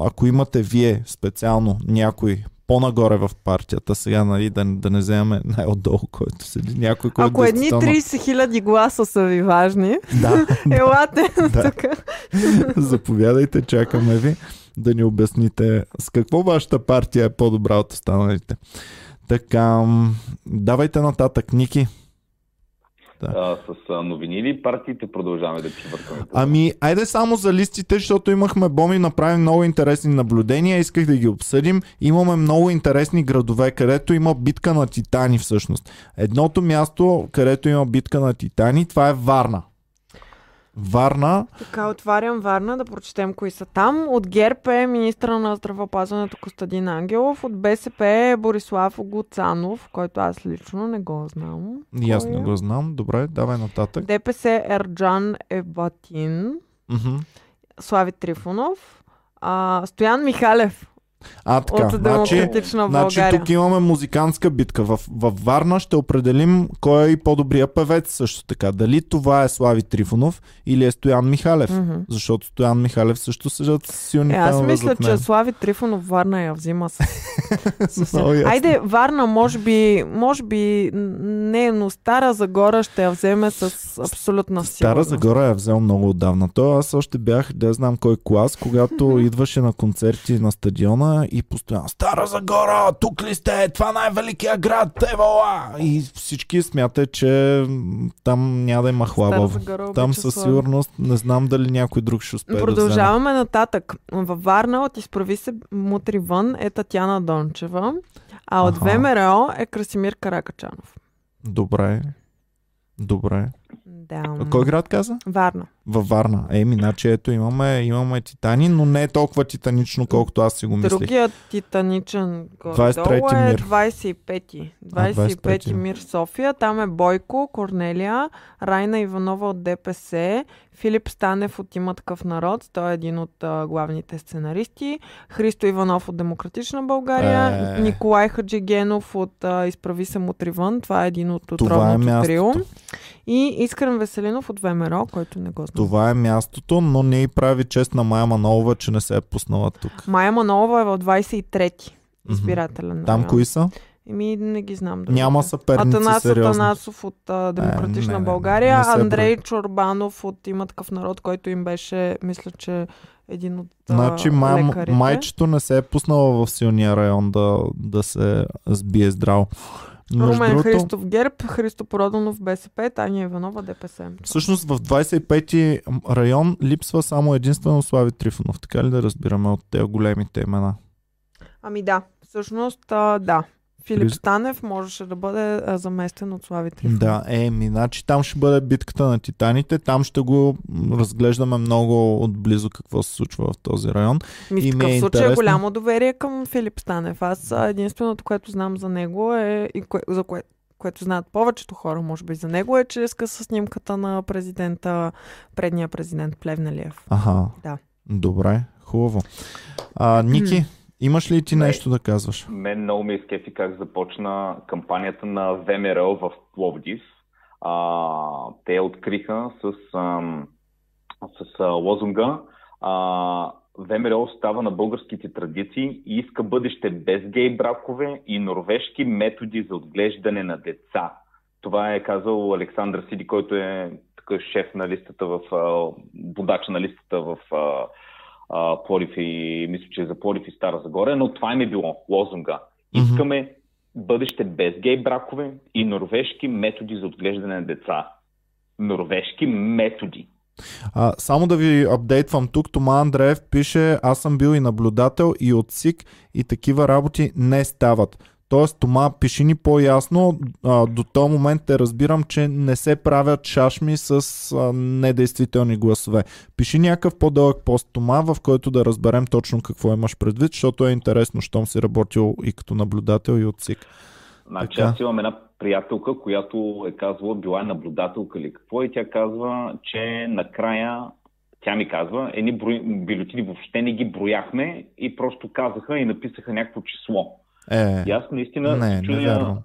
ако имате вие специално някой по-нагоре в партията, сега нали, да, да не вземаме най-отдолу, който седи, някой, който Ако едни действително- 30 хиляди гласа са ви важни, Да, <laughs> елате Да. тук. <laughs> заповядайте, чакаме ви да ни обясните с какво вашата партия е по-добра от останалите. Така, давайте нататък, Ники. Да. А, с а, новини или партиите продължаваме да чувъркаме? Ами, айде само за листите, защото имахме Боми, направим много интересни наблюдения, исках да ги обсъдим. Имаме много интересни градове, където има битка на титани всъщност. Едното място, където има битка на титани, това е Варна. Варна, Така, отварям Варна да прочетем кои са там. От ГЕРБ е министра на здравеопазването Костадин Ангелов. От БСП е Борислав Гуцанов, който аз лично не го знам. и аз не е? го знам. Добре, давай нататък. ДПС Ерджан Ебатин. Слави Трифонов. А, Стоян Михалев А, така. от Значи, значи тук имаме музикантска битка. В, във Варна ще определим кой е по-добрия певец също така. Дали това е Слави Трифонов или е Стоян Михалев. Мгм. Защото Стоян Михалев също седят силни Е, аз мисля, че. Слави Трифонов Варна я взима с... <laughs> с... Айде, Варна, може би, може би не, но Стара Загора ще я вземе с абсолютна сигурност. Стара Загора я взел много отдавна. То аз още бях, да знам кой клас, когато <laughs> идваше на концерти на стадиона и постоянно Стара Загора, тук ли сте? Това най-великия град, Евала! И всички смятат, че там няма да има хлаба. Загора Там със сигурност не знам дали някой друг ще успее да. Продължаваме нататък. Във Варна от Изправи се мутри вън е Татяна Дончева, а от Аха. ВМРО е Красимир Каракачанов. Добре. Добре. Да. А Кой град каза? Варна. Във Варна. Еми, значи ето имаме, имаме Титани, но не е толкова титанично, колкото аз си го мислих. Другият титаничен 23-ти горе е мир. 25-ти. А, 25-ти 25-ти. мир София. Там е Бойко, Корнелия, Райна Иванова от ДПС, Филип Станев от Има такъв народ. Той е един от а, главните сценаристи. Христо Иванов от Демократична България. Е. Николай Хаджигенов от а, Изправи се мутри вън. Това е един от е отровното мястото. трио. И Искрен Веселинов от ВМРО, който не го знам. Това е мястото, но не и прави чест на Майя Манолова, че не се е пуснала тук. Майя Манолова е в 23-ти Мгм. избирателен Там район. кои са? Еми, не ги знам. другите. Няма съперници, Атанас сериозно. Атанасов от а, Демократична не, не, не, България, не се Андрей Чорбанов от Има такъв народ, който им беше, мисля, че един от Значи май, лекарите. майчето не се е пуснала в силния район да, да се сбие здраво. Румен другото, Христов ГЕРБ, Христо Проданов БСП, Таня Иванова ДПС. Всъщност в 25-ти район липсва само единствено Слави Трифонов. Така ли да разбираме от тези големите имена? Ами да, всъщност а, да. Филип Станев можеше да бъде а, заместен от Слави Трифонов. Да, еми, значи там ще бъде битката на титаните. Там ще го разглеждаме много отблизо какво се случва в този район. Ми, И в ми такъв е случай е интересно. голямо доверие към Филип Станев. Аз а, единственото, което знам за него е, и кое, за кое, което знаят повечето хора, може би за него, е, че скъса снимката на президента, предния президент Плевнелиев. Аха. Да. Добре, хубаво. А, Ники, имаш ли ти нещо да казваш? Мен много ме изкефи как започна кампанията на ВМРО в Пловдив. А, те откриха с, ам, с а, лозунга а, ВМРО остава на българските традиции и иска бъдеще без гей бракове и норвежки методи за отглеждане на деца. Това е казал Александър Сиди, който е такъв шеф на листата в водач на листата в а, Плодив и мисля, че е за Плодив и Стара Загора, но това им е било лозунга. Искаме бъдеще без гей бракове и норвежки методи за отглеждане на деца. Норвежки методи. А, само да ви апдейтвам тук, Тома Андреев пише, аз съм бил и наблюдател и от СИК и такива работи не стават. Тоест, Тома, пиши ни по-ясно. А, до този момент те разбирам, че не се правят шашми с а, недействителни гласове. Пиши някакъв по-дълъг пост, Тома, в който да разберем точно какво имаш предвид, защото е интересно, щом си работил и като наблюдател и от СИК. Значи аз имам една приятелка, която е казвала, била е наблюдателка или какво, и тя казва, че накрая тя ми казва, едни бюлетини въобще не ги брояхме и просто казаха и написаха някакво число. Е, и аз наистина не, се, чудя,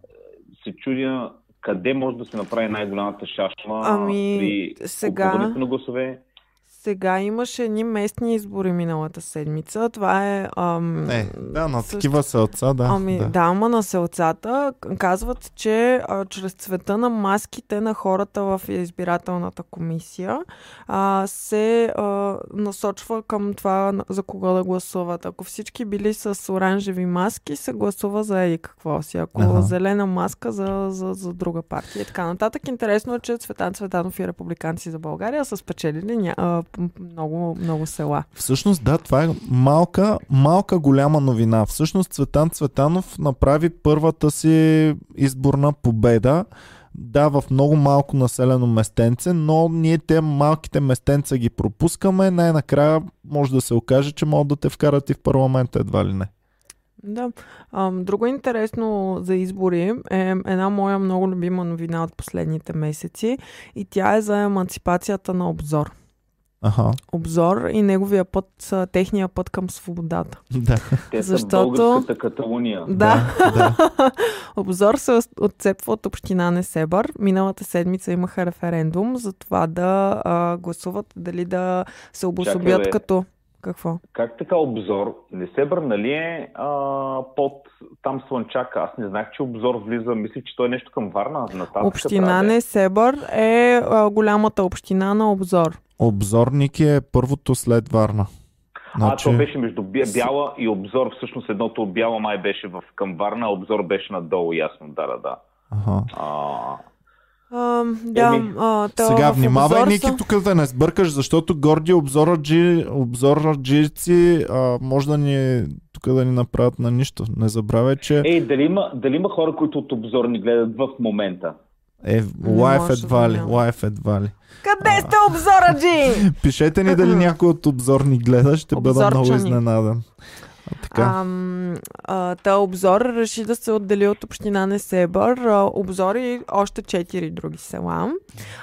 се чудя къде може да се направи най-голямата шашма ами, при сега... на гласове. Сега имаше едни местни избори миналата седмица. Това е... Ам, е, да, на също... такива селца, да. Ами, да, да ама на селцата казват, че а, чрез цвета на маските на хората в избирателната комисия а, се а, насочва към това за кого да гласуват. Ако всички били с оранжеви маски, се гласува за еди какво си. Ако ага. зелена маска за, за, за друга партия и така нататък. Интересно е, че Цветан Цветанов и републиканци за България са спечелили ня много, много села. Всъщност, да, това е малка, малка голяма новина. Всъщност Цветан Цветанов направи първата си изборна победа. Да, в много малко населено местенце, но ние те малките местенца ги пропускаме. Най-накрая може да се окаже, че могат да те вкарат и в парламента, едва ли не. Да. друго интересно за избори е една моя много любима новина от последните месеци и тя е за емансипацията на обзор. Ага. обзор и неговия път, техния път към свободата. <laughs> Да. Те Защото... са Каталуния. Да. да. <laughs> обзор се отцепва от община Несебър. Миналата седмица имаха референдум за това да а, гласуват дали да се обособят Чакай, като... Какво? Как така обзор? Несебър, нали е а, под там Слънчака? Аз не знах, че обзор влиза. Мислих, че той е нещо към Варна. Община Несебър е а, голямата община на обзор. Обзорник е първото след Варна. Значи... А, то беше между Бяла и Обзор. Всъщност едното от Бяла май беше в към Варна, а Обзор беше надолу, ясно, да, да, да. Ага. А... А, да, а, Сега внимавай, Ники, са... тук да не сбъркаш, защото горди обзораджи, обзораджици а, може да ни тук да ни направят на нищо. Не забравяй, че... Ей, дали има, дали има хора, които от обзор ни гледат в момента? Е, лайф едва ли, лайф едва ли. Къде сте обзора, Джи? <laughs> Пишете ни дали някой от обзор ни гледа, ще <laughs> бъда много изненадан. А, така. А, а, та обзор реши да се отдели от община Несебър. Обзор и още четири други села.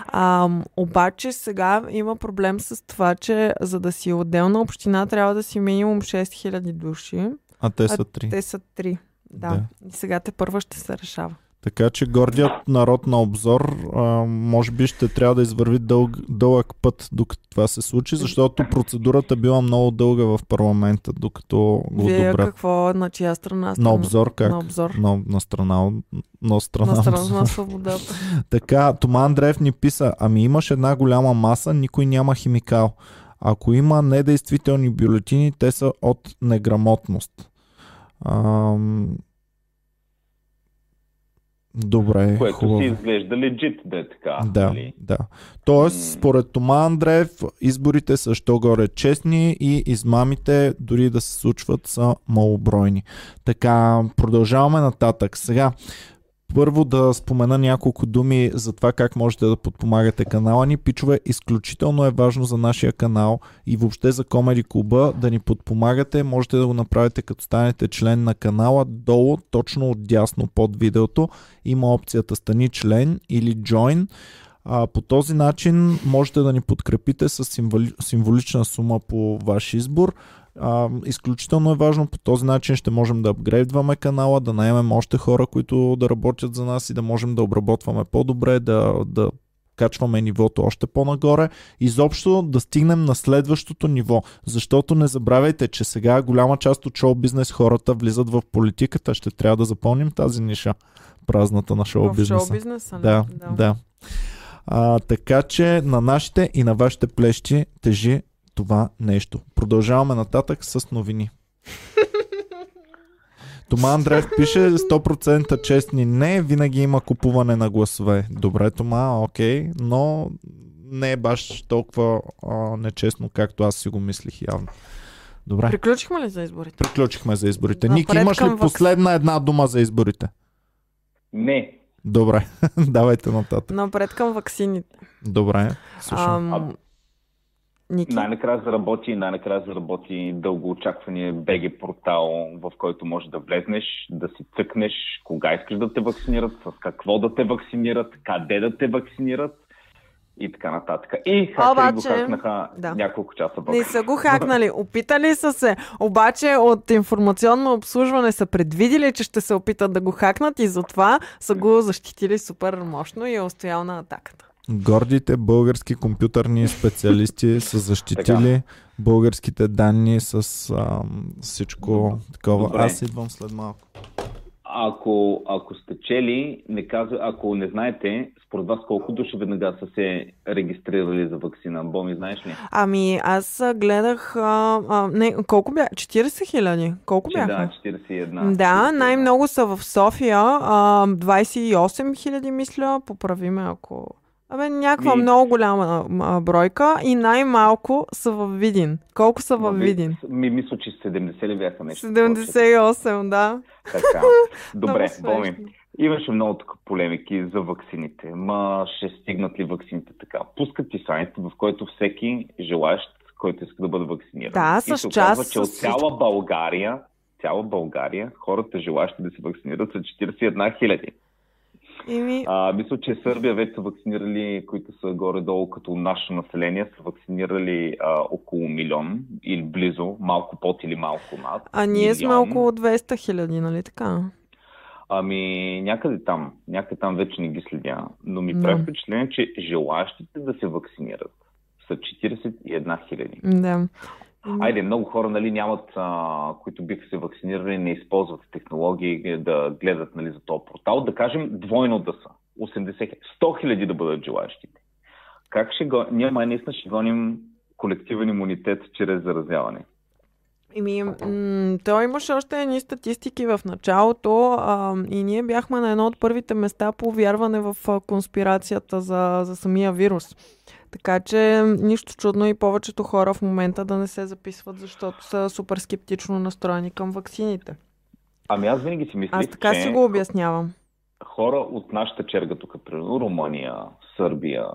А, обаче сега има проблем с това, че за да си отделна община трябва да си минимум 6000 души. А те са 3. Те са 3. Да. да. И сега те първа ще се решава. Така че гордият народ на обзор а, може би ще трябва да извърви дълг, дълъг път докато това се случи, защото процедурата била много дълга в парламента, докато го Вие одобрят. какво, на чия страна? На обзор как? На обзор. На, на страна, на страна, на страна на свободата. <laughs> така, Тома Андреев ни писа, ами имаш една голяма маса, никой няма химикал. Ако има недействителни бюлетини, те са от неграмотност. Ам, Добре, Което хубаво. си изглежда легит да е така. Да, нали? да. Тоест, според Тома Андреев, изборите са що горе честни и измамите, дори да се случват, са малобройни. Така, продължаваме нататък. Сега, първо да спомена няколко думи за това как можете да подпомагате канала ни. Пичове, изключително е важно за нашия канал и въобще за Комеди Клуба да ни подпомагате. Можете да го направите като станете член на канала. Долу, точно отдясно под видеото, има опцията Стани член или Join. А, по този начин можете да ни подкрепите с символи, символична сума по ваш избор. А, изключително е важно, по този начин ще можем да апгрейдваме канала, да наемем още хора, които да работят за нас и да можем да обработваме по-добре, да, да качваме нивото още по-нагоре, изобщо да стигнем на следващото ниво. Защото не забравяйте, че сега голяма част от шоу-бизнес хората влизат в политиката. Ще трябва да запълним тази ниша, празната на шоу-бизнеса. В шоу-бизнеса, да, да. да. А, така че на нашите и на вашите плещи тежи това нещо. Продължаваме нататък с новини. Тома Андреев пише 100% честни не, винаги има купуване на гласове. Добре, Тома, окей, но не е баш толкова а, нечестно, както аз си го мислих явно. Добре. Приключихме ли за изборите? Приключихме за изборите. Ник, имаш ли последна една дума за изборите? Не. Добре, <laughs> давайте нататък. Напред към ваксините. Добре, слушам. Ам... Ники? Най-накрая заработи, най-накрая заработи дългоочаквания БГ портал, в който можеш да влезнеш, да си цъкнеш кога искаш да те вакцинират, с какво да те вакцинират, къде да те вакцинират и така нататък. И хакери Обаче... го хакнаха да. няколко часа по Не са го хакнали. Опитали са се. Обаче от информационно обслужване са предвидили, че ще се опитат да го хакнат и затова са го защитили супер мощно и е устоял на атаката. Гордите български компютърни специалисти са защитили българските данни с а, всичко такова. Добре. Аз идвам след малко. Ако, ако сте чели, не казва, ако не знаете, според вас колко души веднага са се регистрирали за вакцина? Боми, знаеш ли? Ами, аз гледах... А, а, не, колко бяха? 40 хиляди? Колко бяха? Да, 41. Да, най-много са в София. А, 28 хиляди, мисля. Поправиме, ако... Абе, някаква ми... много голяма а, бройка и най-малко са в Видин. Колко са в Видин? Ми, мисля, че 70 ли бяха нещо. 78, да. Така. <laughs> Добре, Боми. Имаше много така полемики за ваксините. Ма ще стигнат ли ваксините така? Пускат ти сайт, в който всеки желаящ, който иска да бъде вакциниран. Да, и се. Оказва, че от цяла България, цяла България, хората желаящи да се вакцинират са 41 хиляди. Ими... А, мисля, че Сърбия вече са вакцинирали, които са горе-долу като наше население, са вакцинирали а, около милион или близо, малко под или малко над. А ние милион. сме около 200 хиляди, нали така? Ами някъде там, някъде там вече не ги следя, но ми прави впечатление, че желащите да се вакцинират са 41 хиляди. Да. Айде, много хора нали, нямат, а, които биха се вакцинирали, не използват технологии да гледат нали, за този портал. Да кажем двойно да са. 80, 100 хиляди да бъдат желащите. Как ще го... Ние май наистина ще гоним колективен имунитет чрез заразяване. Еми, м- той имаше още едни статистики в началото а, и ние бяхме на едно от първите места по вярване в конспирацията за, за самия вирус. Така че нищо чудно и повечето хора в момента да не се записват, защото са супер скептично настроени към ваксините. Ами аз винаги си мисля, Аз така че си го обяснявам. Хора от нашата черга тук, примерно Румъния, Сърбия,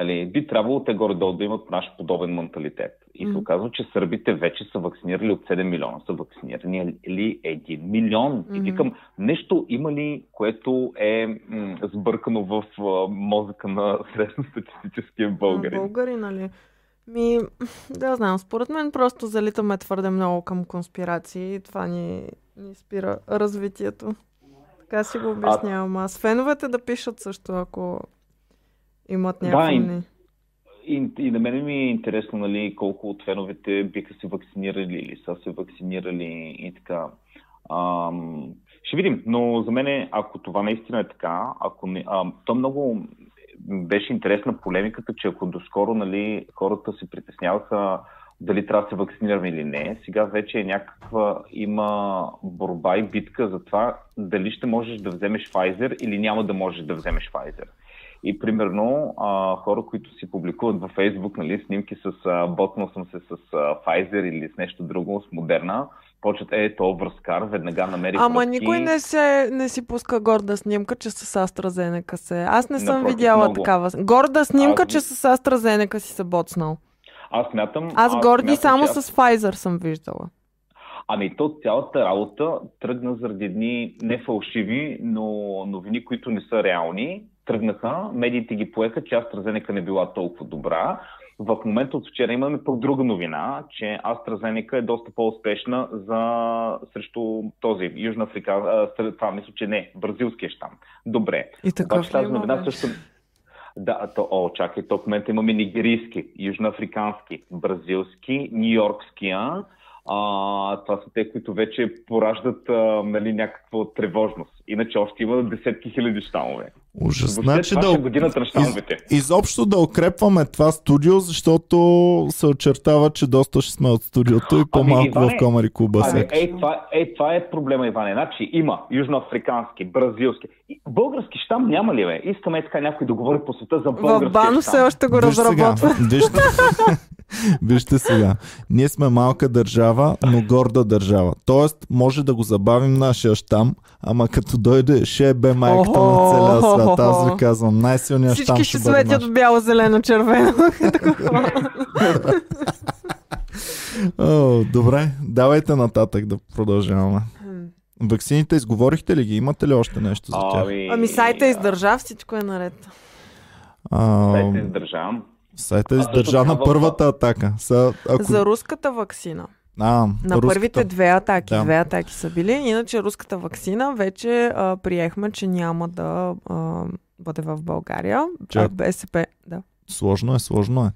Али, би трябвало те горе-долу да имат наш подобен менталитет. И се оказва, че сърбите вече са вакцинирали от 7 милиона. Са вакцинирани или 1 милион. Mm-hmm. И викам, нещо има ли, което е м- сбъркано в а, мозъка на <laughs> средностатистическия българин? Българи, нали? Ми, да знам, според мен просто залитаме твърде много към конспирации и това ни, ни спира развитието. Така си го обяснявам. Аз феновете да пишат също, ако имат някакви... Да, и, и, на мен ми е интересно нали, колко от феновете биха се вакцинирали или са се вакцинирали и така. Ам, ще видим, но за мен, ако това наистина е така, ако не, а, то много беше интересна полемиката, че ако доскоро нали, хората се притесняваха дали трябва да се вакцинираме или не, сега вече е някаква, има борба и битка за това дали ще можеш да вземеш Pfizer или няма да можеш да вземеш Pfizer. И примерно а, хора, които си публикуват във Facebook нали, снимки с а, ботнал съм се с а, Pfizer или с нещо друго, с Модерна, почват, е, то връзкар, веднага намери Ама връзки. никой не, се, не си пуска горда снимка, че с AstraZeneca се. Аз не съм Напротив, видяла много. такава. Горда снимка, аз... че с AstraZeneca си се боцнал. Аз смятам... Аз, аз горди само аз... с Pfizer съм виждала. Ами то цялата работа тръгна заради дни не фалшиви, но новини, които не са реални тръгнаха, медиите ги поеха, че AstraZeneca не била толкова добра. В момента от вчера имаме пък друга новина, че AstraZeneca е доста по-успешна за срещу този Южна Африка. Това мисля, че не, бразилския щам. Добре. И така Обаче тази новина също... Да, то, о, чакай, то в момента имаме нигерийски, южноафрикански, бразилски, нью-йоркския, а, това са те, които вече пораждат а, нали, някаква тревожност. Иначе още има десетки хиляди щамове. Ужас. Значи да, годината на из, изобщо да укрепваме това студио, защото се очертава, че доста ще сме от студиото и по-малко ами, Иване, в Комари Куба. Ами, ей, това, ей, това е проблема, Иване. Значи има южноафрикански, бразилски. Български щам няма ли, бе? Искаме така някой да говори по света за български В Бано все още го разработва. <laughs> <laughs> Вижте сега. Ние сме малка държава, но горда държава. Тоест, може да го забавим нашия щам, ама като дойде, ще е бе майката на целия свят. Аз ви казвам, най-силният щам Всички ще светят в бяло, зелено, червено. <laughs> <laughs> О, добре, давайте нататък да продължаваме. Ваксините изговорихте ли ги? Имате ли още нещо за тях? Ами, Ами сайта издържа, всичко е наред. А, Сайта издържа. Сайта А, издържа на първата атака. Са, ако... За руската вакцина. а, На руската. първите две атаки. Да. Две атаки са били. Иначе руската вакцина вече а, приехме, че няма да а, бъде в България. Чак. А, БСП, да. Сложно е, сложно е.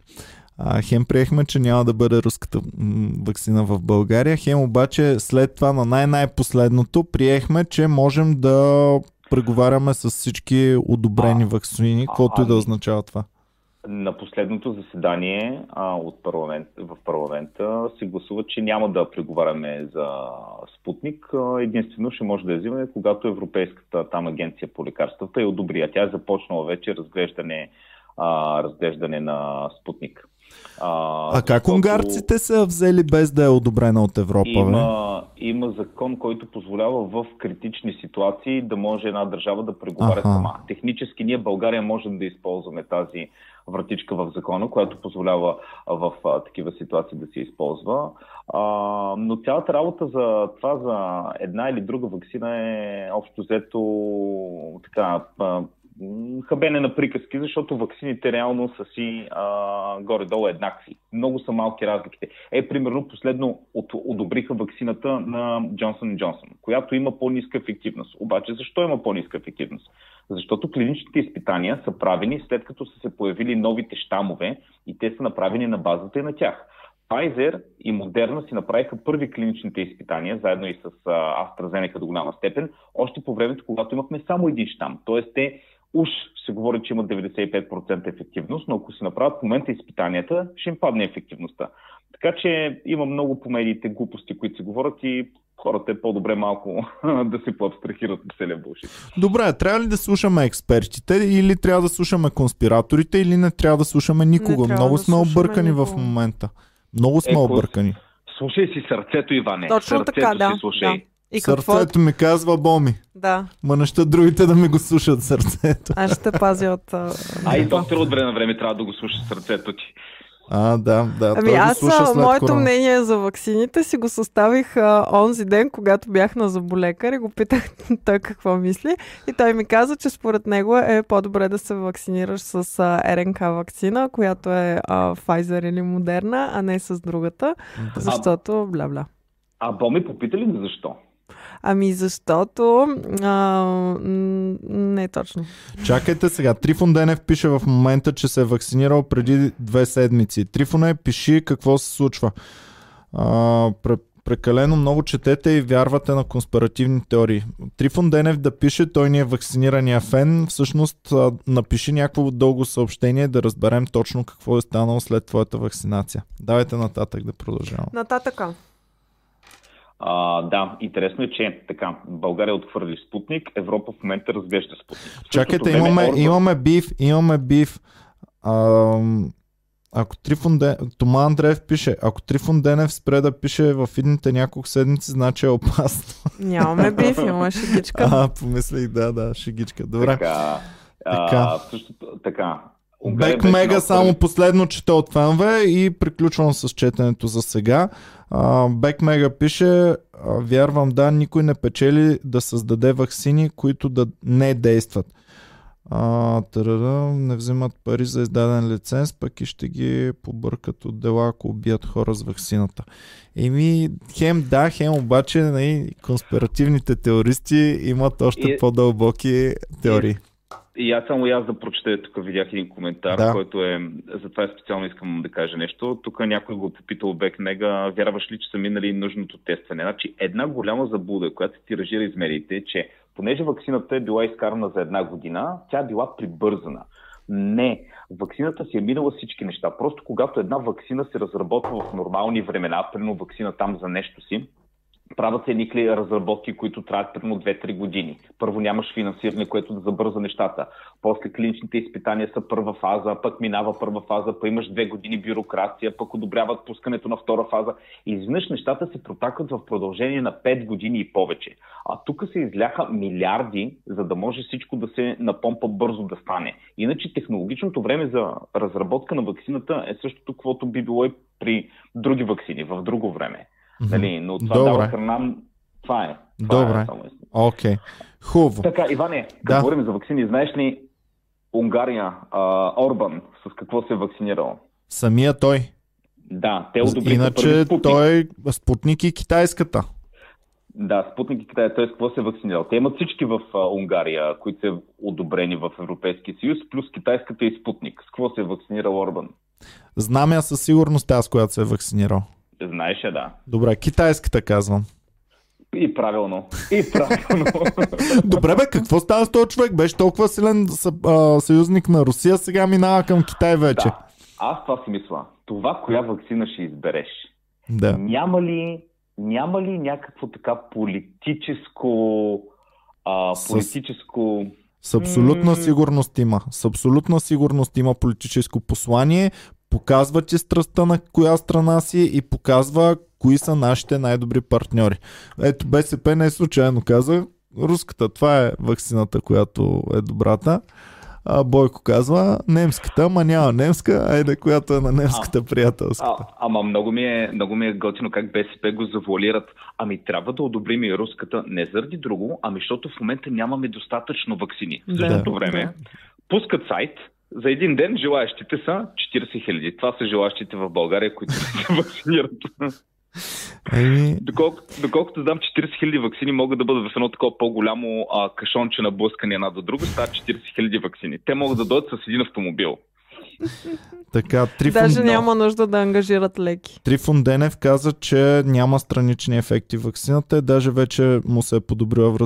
А, хем приехме, че няма да бъде руската м, вакцина в България. Хем обаче след това на най-най-последното приехме, че можем да преговаряме с всички одобрени вакцини, каквото и да ами. означава това. На последното заседание а, от парламент, в парламента се гласува, че няма да преговаряме за Спутник. Единствено ще може да я взимаме, когато Европейската там агенция по лекарствата я одобри. Тя е започнала вече разглеждане, а, разглеждане на Спутник. А, А как защото унгарците са взели без да е одобрена от Европа? Бе? Има, има закон, който позволява в критични ситуации да може една държава да преговаря Аха. сама. Технически ние България можем да използваме тази вратичка в закона, която позволява в а, такива ситуации да се използва. А, но цялата работа за това, за една или друга вакцина е общо взето така хабене на приказки, защото ваксините реално са си а, горе-долу еднакви. Много са малки разликите. Е, примерно, последно от, одобриха ваксината на Johnson Johnson, която има по-ниска ефективност. Обаче, защо има по-ниска ефективност? Защото клиничните изпитания са правени след като са се появили новите щамове и те са направени на базата и на тях. Pfizer и Moderna си направиха първи клиничните изпитания, заедно и с AstraZeneca до голяма степен, още по времето, когато имахме само един щам. Тоест те уж се говори, че имат 95% ефективност, но ако се направят в момента изпитанията, ще им падне ефективността. Така че има много по медиите глупости, които се говорят и хората е по-добре малко <laughs> да се поабстрахират от целия булшит. Добре, трябва ли да слушаме експертите или трябва да слушаме конспираторите или не трябва да слушаме никого? трябва Много да сме объркани в никого. момента. Много сме Е, объркани. Слушай си сърцето, Иване. Точно сърцето така, да. си слушай. да. И какво? Сърцето ми казва Боми. Да, Ма неща другите да ми го слушат сърцето. аз ще пазя от... а, А и доктор от време на време трябва да го слуша сърцето ти. А, да, да. Ами той го аз, слуша а, след моето корона. мнение за ваксините си го съставих а, онзи ден, когато бях на зъболекар и го питах <laughs> той какво мисли. И той ми каза, че според него е по-добре да се вакцинираш с а, РНК вакцина, която е а, Pfizer или Moderna, а не с другата, защото бля-бля. А Боми попита ли защо? Ами защото... А, не точно. Чакайте сега. Трифон Денев пише в момента, че се е вакцинирал преди две седмици. Трифоне, пиши какво се случва. А, пре, прекалено много четете и вярвате на конспиративни теории. Трифон Денев да пише, той ни е вакцинирания фен. Всъщност а, напиши някакво дълго съобщение да разберем точно какво е станало след твоята вакцинация. Давайте нататък да продължавам. Нататъка. А, да, интересно е, че така, България отхвърли Спутник, Европа в момента разглежда Спутник. Чакайте, време имаме, Орбан- имаме биф, имаме биф. Ам, ако Трифон Денев, Тома Андреев пише, ако Трифон Денев спре да пише в идните няколко седмици, значи е опасно. Нямаме биф, имаме шегичка. <laughs> А, помислих, да, да, шегичка. Добре. Така, Така. а, същото, така. Унгария Бек Мега само последно чете от фенове и приключвам с четенето за сега. Бек Мега пише, вярвам да, никой не печели да създаде ваксини, които да не действат. А, тарара, не взимат пари за издаден лиценз, пък и ще ги побъркат от дела, ако убият хора с ваксината. Еми, хем да, хем обаче нали, конспиративните теористи имат още И- по-дълбоки теории. И аз само и аз да прочета, тук видях един коментар, Да. който е, затова специално искам да кажа нещо. Тук някой го е попитал Бек Мега, вярваш ли, че са минали нужното тестване? Значи една голяма заблуда, която се тиражира из медиите, е, че понеже вакцината е била изкарана за една година, тя е била прибързана. Не, вакцината си е минала всички неща. Просто когато една вакцина се разработва в нормални времена, примерно вакцина там за нещо си, правят се едни разработки, които траят примерно 2-3 години. Първо нямаш финансиране, което да забърза нещата. После клиничните изпитания са първа фаза, пък минава първа фаза, пък имаш две години бюрокрация, пък одобряват пускането на втора фаза. И изведнъж нещата се протакат в продължение на 5 години и повече. А тук се изляха милиарди, за да може всичко да се напомпа бързо да стане. Иначе технологичното време за разработка на вакцината е същото, каквото би било и при други вакцини, в друго време. Нали, но това Добре. дава храна. Това е. Това е Добре. Е Окей. Okay. Хубаво. Така, Иване, да. говорим за вакцини, знаеш ли Унгария, а, Орбан, с какво се е вакцинирал? Самия той. Да, те одобриха Иначе спутник. той Спутник и китайската. Да, Спутник и Китай, т.е. какво се е вакцинирал? Те имат всички в а, Унгария, които са одобрени в Европейския съюз, плюс китайската и Спутник. С какво се е вакцинирал Орбан? Знам я със сигурност аз, която се е вакцинирал. Знаеш да. Добре, китайската казвам. И правилно. И правилно. <laughs> Добре, бе, какво става с този човек? Беше толкова силен съюзник на Русия, сега минава към Китай вече. Да. Аз това си мисля. Това, коя вакцина ще избереш. Да. Няма ли, няма ли някакво така политическо... А, политическо... С... С абсолютна сигурност има. С абсолютна сигурност има политическо послание показва ти страстта на коя страна си и показва кои са нашите най-добри партньори. Ето БСП не е случайно каза, руската, това е вакцината, която е добрата. А Бойко казва немската, ама няма немска, айде, която е на немската а, приятелската. А, ама много ми, е, много ми е готино как БСП го завуалират. Ами трябва да одобрим и руската не заради друго, ами защото в момента нямаме достатъчно вакцини. В същото да. време да. пускат сайт, за един ден желаящите са 40 хиляди. Това са желаящите в България, които се вакцинират. Еми... Доколко, доколкото знам, 40 хиляди вакцини могат да бъдат в едно такова по-голямо а, кашонче на блъскане една до друга, стават 40 хиляди вакцини. Те могат да дойдат с един автомобил. Така, Трифун... Даже няма нужда да ангажират леки. Трифун Денев каза, че няма странични ефекти вакцината, даже вече му се е подобрила